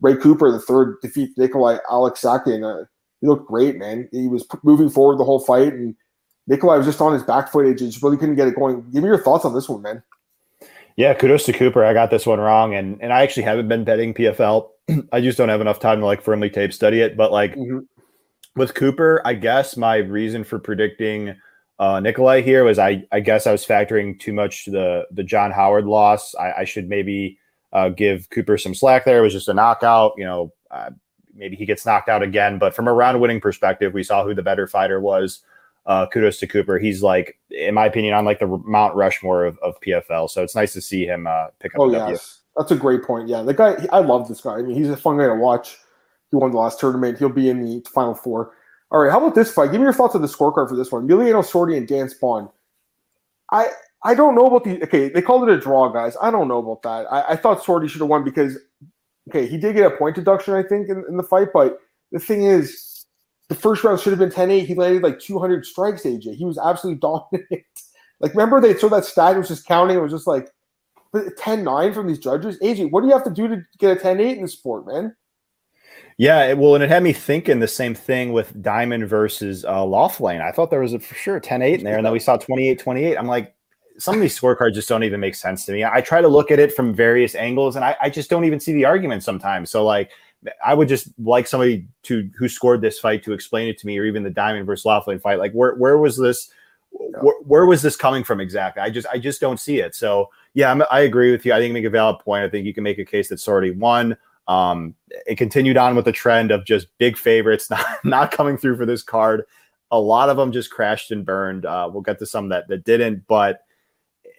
Ray Cooper, the third defeat Nikolai Aleksakin. Uh, he looked great, man. He was moving forward the whole fight, and Nikolai was just on his back footage and just really couldn't get it going. Give me your thoughts on this one, man. Yeah, kudos to Cooper. I got this one wrong, and and I actually haven't been betting PFL. *clears throat* I just don't have enough time to like firmly tape study it. But like mm-hmm. with Cooper, I guess my reason for predicting uh, Nikolai here was I I guess I was factoring too much the the John Howard loss. I, I should maybe uh, give Cooper some slack there. It was just a knockout. You know, uh, maybe he gets knocked out again. But from a round winning perspective, we saw who the better fighter was uh, kudos to Cooper. He's like, in my opinion, on like the Mount Rushmore of, of PFL. So it's nice to see him uh, pick up. Oh yes, that's a great point. Yeah, the guy, I love this guy. I mean, he's a fun guy to watch. He won the last tournament. He'll be in the final four. All right, how about this fight? Give me your thoughts on the scorecard for this one. Emiliano Sordi and Dan Spohn. I I don't know about the okay. They called it a draw, guys. I don't know about that. I, I thought Sordi should have won because okay, he did get a point deduction, I think, in, in the fight. But the thing is, the first round should have been 10 8. He landed like 200 strikes, AJ. He was absolutely *laughs* dominant. like, remember they saw that stat was just counting. It was just like 10 9 from these judges. AJ, what do you have to do to get a 10 8 in the sport, man? Yeah, well, and it had me thinking the same thing with Diamond versus uh, Loughnane. I thought there was a for sure 10 8 in there, and then we saw 28 28. I'm like, some of these scorecards just don't even make sense to me. I try to look at it from various angles, and I, I just don't even see the argument sometimes. So, like, I would just like somebody to who scored this fight to explain it to me, or even the Diamond versus Loughnane fight. Like where where was this? Where, where, was this coming from exactly? I just I just don't see it. So yeah, I'm, i agree with you. I think you make a valid point. I think you can make a case that's already won. Um, it continued on with the trend of just big favorites *laughs* not not coming through for this card. A lot of them just crashed and burned. Uh, we'll get to some that that didn't, but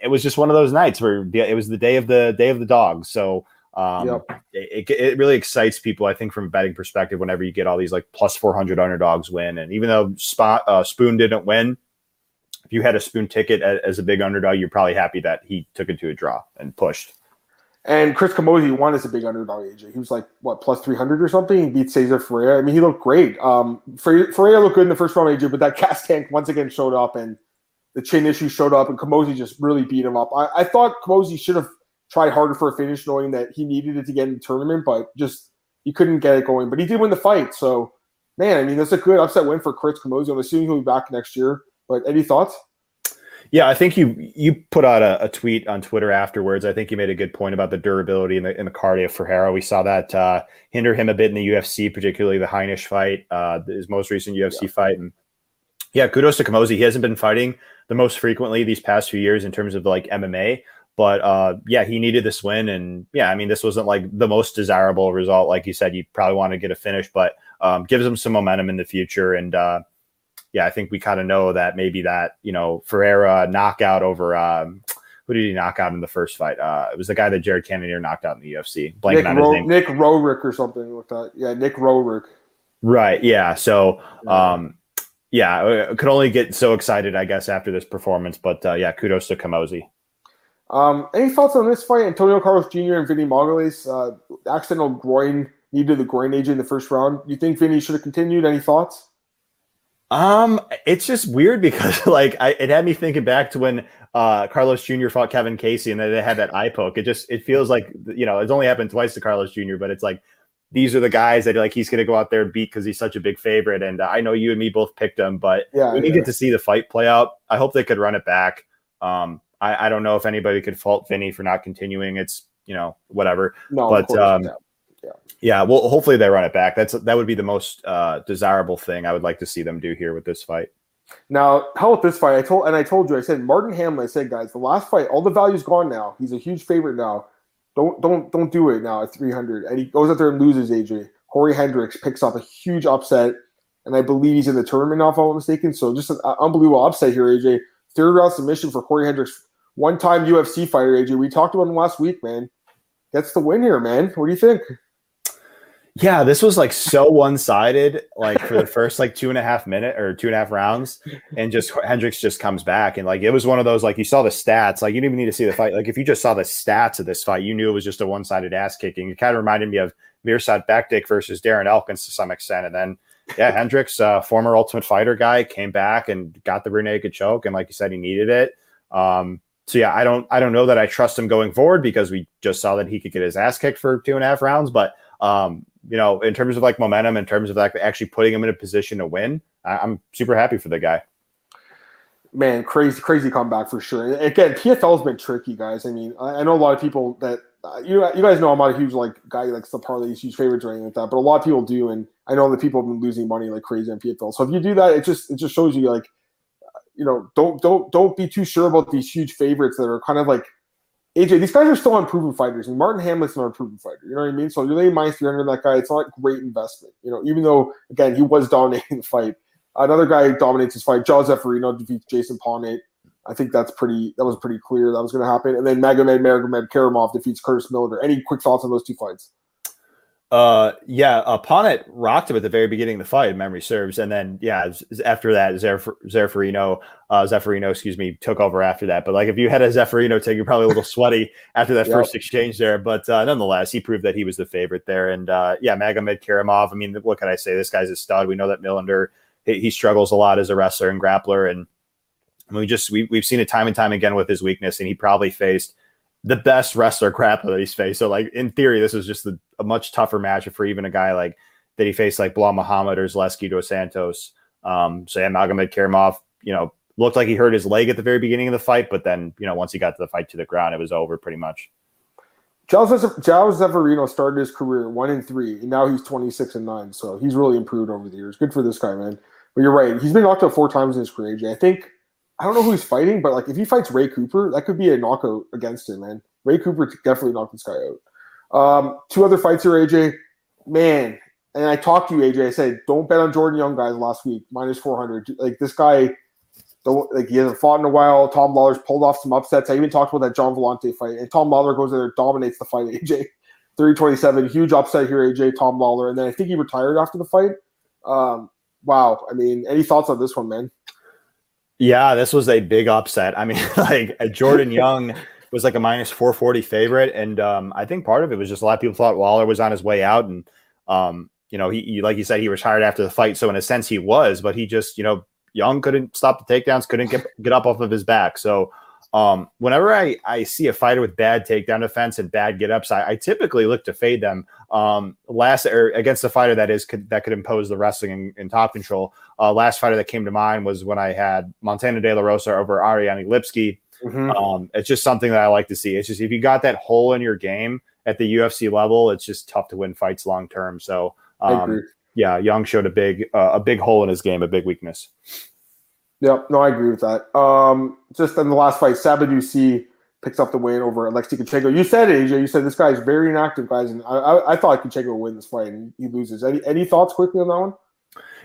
it was just one of those nights where it was the day of the day of the dogs. So um, yep. it, it really excites people, I think, from a betting perspective, whenever you get all these like plus 400 underdogs win. And even though Spot, uh, Spoon didn't win, if you had a Spoon ticket as, as, a big underdog, you're probably happy that he took it to a draw and pushed. And Chris Camozzi won as a big underdog AJ. He was like, what, plus 300 or something? He beat Cesar Ferreira. I mean, he looked great. Um, Ferreira looked good in the first round, AJ, but that *laughs* cast tank once again showed up and the chin issue showed up, and Camozzi just really beat him up. I, I thought Camozzi should have tried harder for a finish, knowing that he needed it to get in the tournament, but just he couldn't get it going. But he did win the fight, so man, I mean that's a good upset win for Chris Camozzi. I'm assuming he'll be back next year. But any thoughts? Yeah, I think you you put out a, a, tweet on Twitter afterwards. I think you made a good point about the durability and the, and the cardio of Ferreira. We saw that uh, hinder him a bit in the UFC, particularly the Heinisch fight, uh, his most recent UFC yeah. fight. And yeah, kudos to Camozzi. He hasn't been fighting the most frequently these past few years in terms of like MMA, but uh, yeah, he needed this win, and yeah, I mean, this wasn't like the most desirable result. Like you said, you probably want to get a finish, but um, gives him some momentum in the future. And uh, yeah, I think we kind of know that maybe that you know Ferreira knockout over um, who did he knock out in the first fight? Uh, it was the guy that Jared Cannonier knocked out in the UFC. Blanking Nick on his Ro- name. Nick Roehrick or something like that. Yeah, Nick Roehrick. Right. Yeah. So. Um, yeah, could only get so excited, I guess, after this performance. But uh, yeah, kudos to Camozzi. Um, any thoughts on this fight? Antonio Carlos Jr. and Vinny Magalhaes, uh, accidental groin, needed the groin agent in the first round. You think Vinny should have continued? Any thoughts? Um, it's just weird because *laughs* like I, it had me thinking back to when uh, Carlos Jr. fought Kevin Casey and then they had that eye poke. It just it feels like you know it's only happened twice to Carlos Jr. But it's like these are the guys that like he's going to go out there and beat because he's such a big favorite. And uh, I know you and me both picked him, but Yeah, we yeah. get to see the fight play out. I hope they could run it back. Um, I, I don't know if anybody could fault Vinny for not continuing. It's you know whatever. No, But, um, yeah. Yeah, well, hopefully they run it back. That's that would be the most uh, desirable thing I would like to see them do here with this fight. Now, how about this fight? I told and I told you, I said Marthin Hamlet. I said, guys, the last fight, all the value's gone now. He's a huge favorite now. Don't don't don't do it now at 300. And he goes out there and loses. AJ Corey Hendricks picks up a huge upset, and I believe he's in the tournament now, if I'm not mistaken. So just an unbelievable upset here, AJ. Third round submission for Corey Hendricks, one time UFC fighter. AJ, we talked about him last week, man. Gets the win here, man. What do you think? Yeah, this was like so one sided, like for the first like two and a half minute or two and a half rounds, and just Hendricks just comes back and like it was one of those like you saw the stats, like you didn't even need to see the fight. Like if you just saw the stats of this fight, you knew it was just a one sided ass kicking. It kind of reminded me of Mirsad Bektic versus Darren Elkins to some extent, and then yeah, Hendricks, uh, former Ultimate Fighter guy, came back and got the rear naked choke, and like you said, he needed it. Um, so yeah, I don't I don't know that I trust him going forward because we just saw that he could get his ass kicked for two and a half rounds, but um, you know, in terms of like momentum, in terms of like actually putting him in a position to win, I- I'm super happy for the guy. man, crazy, crazy comeback for sure. Again, PFL's been tricky, guys. I mean, I, I know a lot of people that uh, you you guys know I'm not a huge like guy who likes the parlays, huge favorites or anything like that, but a lot of people do, and I know that people have been losing money like crazy on PFL. So if you do that, it just it just shows you like, you know, don't don't don't be too sure about these huge favorites that are kind of like. AJ, these guys are still unproven fighters, and Marthin Hamlet's not a proven fighter. You know what I mean? So you're laying minus 300 on that guy. It's not great investment. You know, even though again he was dominating the fight. Another guy dominates his fight. João Zeferino defeats Jason Ponet. I think that's pretty. That was pretty clear that was going to happen. And then Magomed Magomedkerimov defeats Curtis Miller. Any quick thoughts on those two fights? Uh, yeah, uh, Ponet rocked him at the very beginning of the fight, memory serves, and then yeah, after that, Zef- Zeferino, uh, excuse me, took over after that. But like, if you had a Zeferino take, you're probably a little sweaty *laughs* after that Yep. first exchange there. But uh, nonetheless, he proved that he was the favorite there. And uh, yeah, Magomedkerimov. I mean, what can I say? This guy's a stud. We know that Millender he, he struggles a lot as a wrestler and grappler, and we just we, we've seen it time and time again with his weakness, and he probably faced the best wrestler grappler that he's faced. So, like in theory, this was just a, a much tougher matchup for even a guy like that he faced, like Belal Muhammad or Zaleski dos Santos. Um, so yeah, Magomedkerimov, you know, looked like he hurt his leg at the very beginning of the fight, but then you know once he got to the fight to the ground, it was over pretty much. João Zeferino started his career one and three, and now he's 26 and nine. So he's really improved over the years. Good for this guy, man. But you're right. He's been knocked out four times in his career. AJ. I think I don't know who he's fighting, but like if he fights Ray Cooper, that could be a knockout against him, man. Ray Cooper definitely knocked this guy out. Um, two other fights here, AJ. Man, and I talked to you, AJ. I said don't bet on Jordan Young guys last week, minus 400. Like this guy, don't like he hasn't fought in a while. Tom Lawlor's pulled off some upsets. I even talked about that John Volante fight, and Tom Lawlor goes in there, dominates the fight. *laughs* AJ, 327, huge upset here, AJ Tom Lawlor, and then I think he retired after the fight. Um, wow, I mean, any thoughts on this one, man? Yeah, this was a big upset. I mean, *laughs* like uh, Jordan Young was like a minus 440 favorite. And um, I think part of it was just a lot of people thought Waller was on his way out. And, um, you know, he, he, like you said, he retired after the fight. So in a sense, he was, but he just, you know, Young couldn't stop the takedowns, couldn't get, get up off of his back. So um, whenever I, I see a fighter with bad takedown defense and bad get ups, I, I typically look to fade them. Um, last or against the fighter that is could, that could impose the wrestling and, and top control. Uh, last fighter that came to mind was when I had Montana De La Rosa over Ariane Lipski. Mhm. Um, it's just something that I like to see. It's just if you got that hole in your game at the UFC level, it's just tough to win fights long term. So um, yeah, Young showed a big uh, a big hole in his game, a big weakness. Yep, no, I agree with that. Um, just in the last fight, Sadibou Sy picks up the win over Alexei Kunchenko. You said it, AJ. You said this guy's very inactive, guys, and I, I, I thought Kunchenko would win this fight, and he loses. Any any thoughts quickly on that one?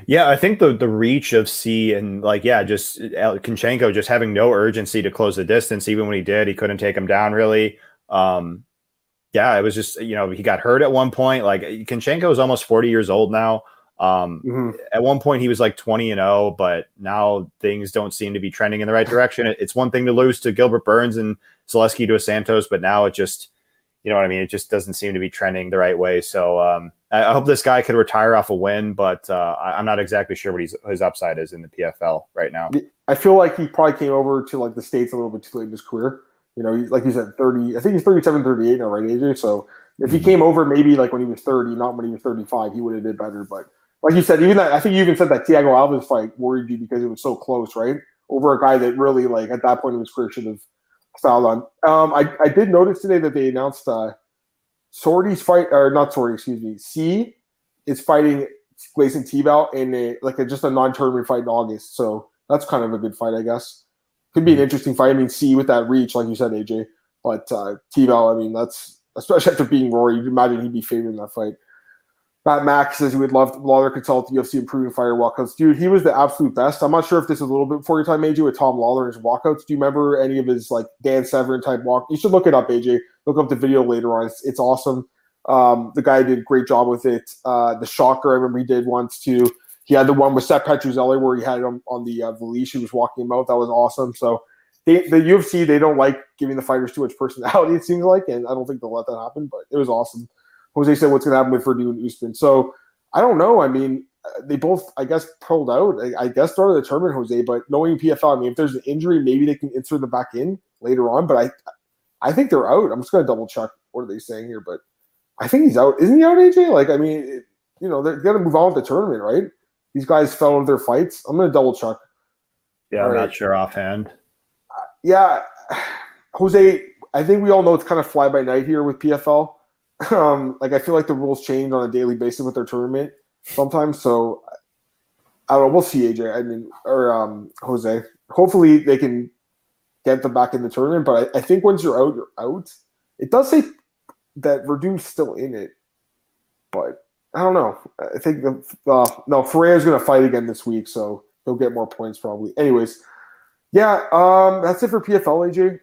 Yeah, I think the the reach of Sy and like yeah, just uh, Kunchenko just having no urgency to close the distance. Even when he did, he couldn't take him down really. Um, yeah, it was just you know he got hurt at one point. Like Kunchenko is almost forty years old now. Um, Mhm. at one point he was like 20 and 0 but now things don't seem to be trending in the right direction it's one thing to lose to gilbert burns and Zaleski dos santos but now it just you know what i mean it just doesn't seem to be trending the right way so um, I, I hope this guy could retire off a win but uh, I, i'm not exactly sure what he's, his upside is in the pfl right now I feel like he probably came over to like the states a little bit too late in his career. You know, like you said, thirty. I think he's 37, 38 now, right, AJ? So If he came over maybe like when he was 30, not when he was 35, he would have did better. But like you said, even that I think you even said that Thiago Alves fight worried you because it was so close, right? Over a guy that really like at that point in his career should have styled on. Um, I, I did notice today that they announced uh Sordi's fight or not Sordi, excuse me, Sy is fighting Gleison Tibau in a like a, just a non-tournament fight in August. So that's kind of a good fight, I guess. Could be an interesting fight. I mean, Sy with that reach, like you said, AJ. But uh Tibau, I mean, that's especially after being Rory, you'd imagine he'd be favored in that fight. Matt Max says he would love Lawlor consult the UFC improving fighter walkouts. Dude, he was the absolute best. I'm not sure if this is a little bit before your time, AJ, with Tom Lawlor and his walkouts. Do you remember any of his like Dan Severn type walk? You should look it up, AJ. Look up the video later on. It's, it's awesome. Um, the guy did a great job with it. Uh, the shocker, I remember he did once too. He had the one with Seth Petruzelli where he had him on the uh, the leash. He was walking him out. That was awesome. So they, the UFC they don't like giving the fighters too much *laughs* personality. It seems like, and I don't think they'll let that happen. But it was awesome. Jose said, "What's going to happen with Verdun and Usman?" So I don't know. I mean, uh, they both, I guess, pulled out. I, I guess started the tournament, Jose. But knowing PFL, I mean, if there's an injury, maybe they can insert them back in later on. But I, I think they're out. I'm just going to double check what are they saying here, but I think he's out. Isn't he out, AJ? Like, I mean, it, you know, they're going to move on with the tournament, right? These guys fell into their fights. I'm going to double check. Yeah, all I'm right. not sure offhand. Uh, yeah, *sighs* Jose. I think we all know it's kind of fly by night here with PFL. Um, like I feel like the rules change on a daily basis with their tournament sometimes. So I don't know. We'll see, AJ. I mean, or um, Jose. Hopefully they can get them back in the tournament. But I, I think once you're out, you're out. It does say that Verdun's still in it, but I don't know. I think the uh, no Ferreira's going to fight again this week, so he'll get more points probably. Anyways, yeah, um, that's it for PFL, AJ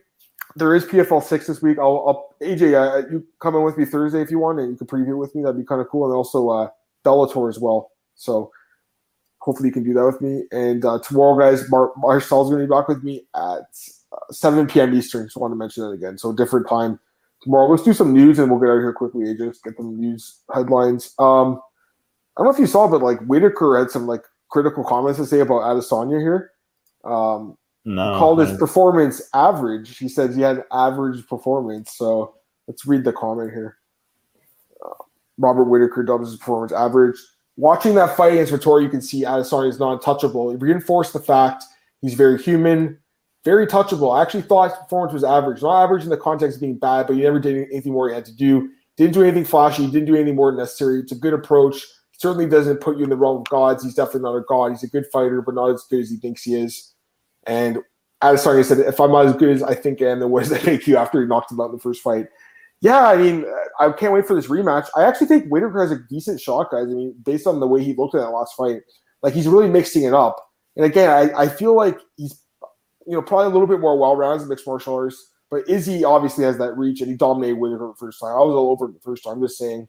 there is PFL six this week. I'll, I'll AJ, uh, you come in with me Thursday if you want, and you can preview with me. That'd be kind of cool. And also uh, Bellator as well. So hopefully you can do that with me. And uh, tomorrow, guys, Mar- Marcel's going to be back with me at uh, 7 p.m. Eastern. Just want to mention that again. So different time tomorrow. Let's do some news, and we'll get out of here quickly. AJ, Just get some news headlines. Um, I don't know if you saw, but like Whitaker had some like critical comments to say about Adesanya here. Um, no, called his performance average. He says he had average performance. So let's read the comment here. Uh, Robert Whitaker dubs his performance average. Watching that fight against Vettori, you can see Adesanya is not untouchable. It reinforced the fact he's very human, very touchable. I actually thought his performance was average. Not average in the context of being bad, but he never did anything more he had to do. Didn't do anything flashy. Didn't do anything more necessary. It's a good approach. Certainly doesn't put you in the realm of gods. He's definitely not a god. He's a good fighter, but not as good as he thinks he is. And Adesanya said, if I'm not as good as I think I am, then does that *laughs* make you after he knocked him out in the first fight? Yeah, I mean, I can't wait for this rematch. I actually think Whitaker has a decent shot, guys. I mean, based on the way he looked at that last fight, like he's really mixing it up. And again, I, I feel like he's, you know, probably a little bit more well-rounded in mixed martial arts. But Izzy obviously has that reach, and he dominated Whitaker the first time. I was all over it the first time. I'm just saying,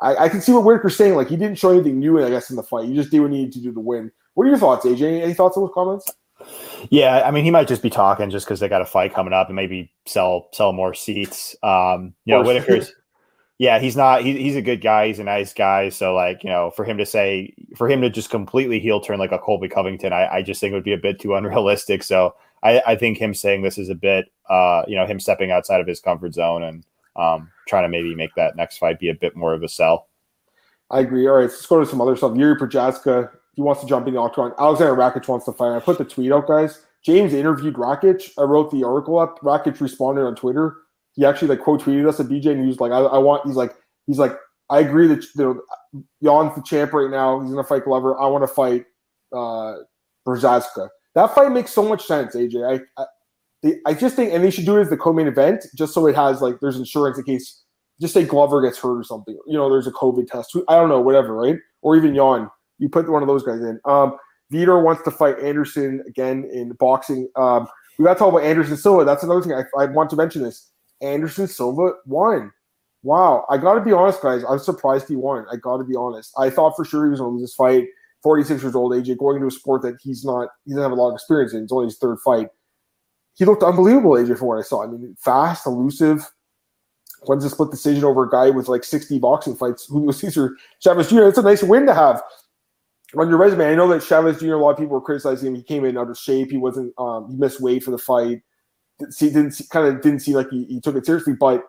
I, I can see what Whitaker's saying. Like he didn't show anything new, I guess, in the fight. He just did what he needed to do to win. What are your thoughts, AJ? Any thoughts on those comments? Yeah, I mean, he might just be talking just because they got a fight coming up and maybe sell sell more seats. Um, you know, Whitaker's. Yeah, he's not. He, he's a good guy. He's a nice guy. So, like, you know, for him to say, for him to just completely heel turn like a Colby Covington, I, I just think it would be a bit too unrealistic. So, I, I think him saying this is a bit, uh, you know, him stepping outside of his comfort zone and um, trying to maybe make that next fight be a bit more of a sell. I agree. All right, let's go to some other stuff. Yuri Prochazka he wants to jump in the octagon. Alexander Rakic wants to fight. I put the tweet out, guys. James interviewed Rakic. I wrote the article up. Rakic responded on Twitter. He actually like quote tweeted us at BJ and he was like, I, I want. He's like, he's like, I agree that you know, Jan's the champ right now. He's gonna fight Glover. I want to fight uh Prochazka. That fight makes so much sense, AJ. I, I I just think, and they should do it as the co-main event, just so it has like there's insurance in case, just say Glover gets hurt or something. You know, there's a COVID test. I don't know, whatever, right? Or even Jan you put one of those guys in. Um, Vitor wants to fight Anderson again in boxing. Um, we got to talk about Anderson Silva. That's another thing I, I want to mention. This Anderson Silva won. Wow, I got to be honest, guys. I'm surprised he won. I got to be honest. I thought for sure he was going to lose this fight. 46 years old, AJ, going into a sport that he's not, he doesn't have a lot of experience in. It's only his third fight. He looked unbelievable, AJ, for what I saw. I mean, fast, elusive. Wins a split decision over a guy with like 60 boxing fights. Who was Cesar Chavez Jr.? It's a nice win to have on your resume, I know that Chavez Jr. A lot of people were criticizing him. He came in out of shape. He wasn't. Um, he missed weight for the fight. See, didn't see, kind of didn't see like he, he took it seriously. But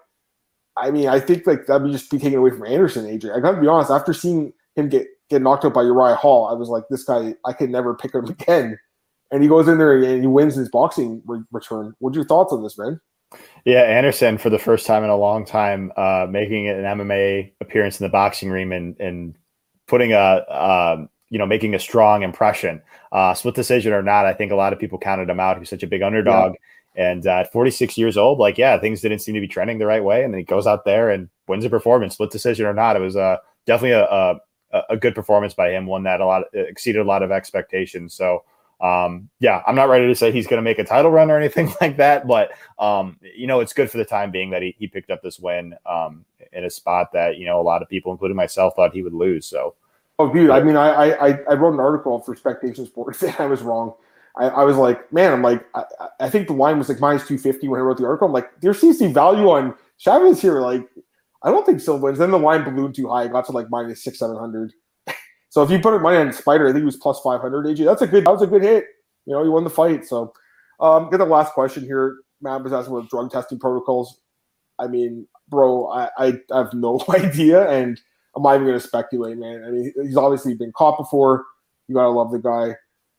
I mean, I think like that'd just be taken away from Anderson, AJ. I gotta be honest. After seeing him get get knocked out by Uriah Hall, I was like, this guy, I could never pick him *laughs* again. And he goes in there and he wins his boxing re- return. What's your thoughts on this, man? Yeah, Anderson for the first time in a long time, uh, making an MMA appearance in the boxing ring and and putting a uh, you know making a strong impression. Uh, split decision or not, I think a lot of people counted him out. He's such a big underdog. Yeah. And uh, at 46 years old, like yeah, things didn't seem to be trending the right way, and then he goes out there and wins a performance, split decision or not. It was uh, definitely a, a, a good performance by him, one that a lot exceeded a lot of expectations. So um, yeah, I'm not ready to say he's going to make a title run or anything *laughs* like that, but um, you know, it's good for the time being that he, he picked up this win um, in a spot that you know a lot of people, including myself, thought he would lose. So, oh, dude, I mean, I I, I wrote an article for Spectation Sports *laughs* and I was wrong. I, I was like, man, I'm like, I, I, think the line was like minus 250 when I wrote the article. I'm like, there seems to be value on Chavez here. Like, I don't think Silva wins. Then the line ballooned too high. It got to like minus six, 700. *laughs* So if you put it money on Spider, I think he was plus 500 AJ. That's a good, that was a good hit. You know, he won the fight. So um, get the last question here. Matt was asking about drug testing protocols. I mean, bro, I, I, I have no *laughs* idea. And I'm not even going to speculate, man. I mean, he's obviously been caught before. You got to love the guy.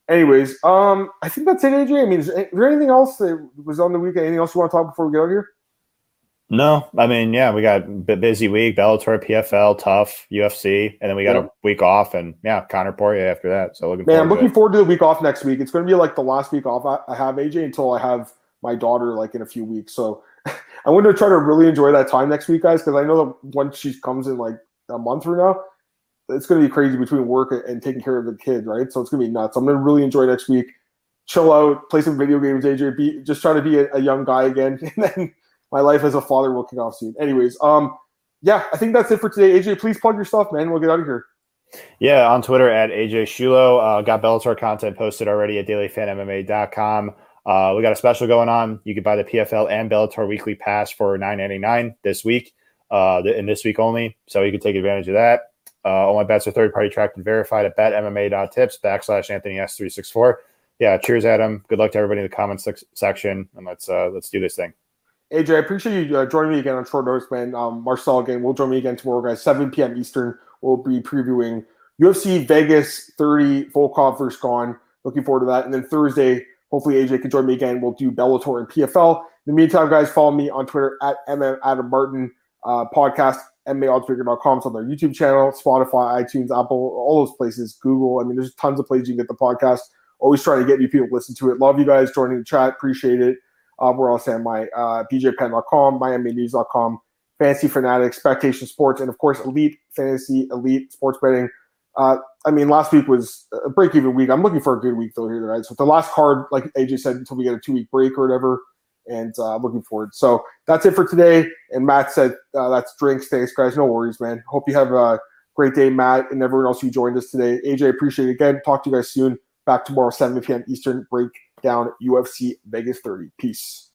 Anyways, um, I think that's it, AJ. I mean, is, there anything else that was on the weekend? Anything else you want to talk before we get out here? No, I mean, yeah, we got a busy week, Bellator, PFL, tough UFC, and then we got yeah. a week off, and yeah, Conor Poirier after that. So looking man, I'm looking forward to the week off next week. It's going to be like the last week off I have AJ until I have my daughter like in a few weeks. So *laughs* I want to try to really enjoy that time next week, guys, because I know that once she comes in like a month from now, it's going to be crazy between work and taking care of the kid, right? So it's going to be nuts. I'm going to really enjoy next week, chill out, play some video games, AJ, be just try to be a, a young guy again, *laughs* and then my life as a father will kick off soon. Anyways, um, yeah, I think that's it for today. AJ, please plug your stuff, man. We'll get out of here. Yeah, on Twitter at AJ Schullo. Uh, got Bellator content posted already at dailyfanmma.com. Uh, we got a special going on. You can buy the PFL and Bellator weekly pass for nine ninety nine this week, uh, and this week only. So you can take advantage of that. Uh, all my bets are third party tracked and verified at betmma.tips backslash Anthony S364. Yeah, cheers, Adam. Good luck to everybody in the comments section, and let's uh, let's do this thing. AJ, I appreciate you uh, joining me again on short notice, man. Um, Marcel again will join me again tomorrow, guys. 7 p.m. Eastern. We'll be previewing UFC Vegas 30 Volkov versus Gane. Looking forward to that. And then Thursday, hopefully AJ can join me again. We'll do Bellator and PFL. In the meantime, guys, follow me on Twitter at MM Adam Martin uh, podcast, MMAOddsBreaker.com. It's on their YouTube channel, Spotify, iTunes, Apple, all those places, Google. I mean, there's tons of places you can get the podcast. Always trying to get new people to listen to it. Love you guys joining the chat. Appreciate it. Uh, we're also at my uh, bjpenn.com, miaminews.com, Fantasy Fanatics, Expectation Sports, and of course, Elite Fantasy, Elite Sports Betting. Uh, I mean, last week was a break even week. I'm looking for a good week though here, right? So the last card, like AJ said, until we get a two week break or whatever, and uh, looking forward. So that's it for today. And Matt said uh, that's drinks. Thanks, guys. No worries, man. Hope you have a great day, Matt, and everyone else who joined us today. AJ, appreciate it again. Talk to you guys soon. Back tomorrow, 7 p.m. Eastern. Break down UFC Vegas 30. Peace.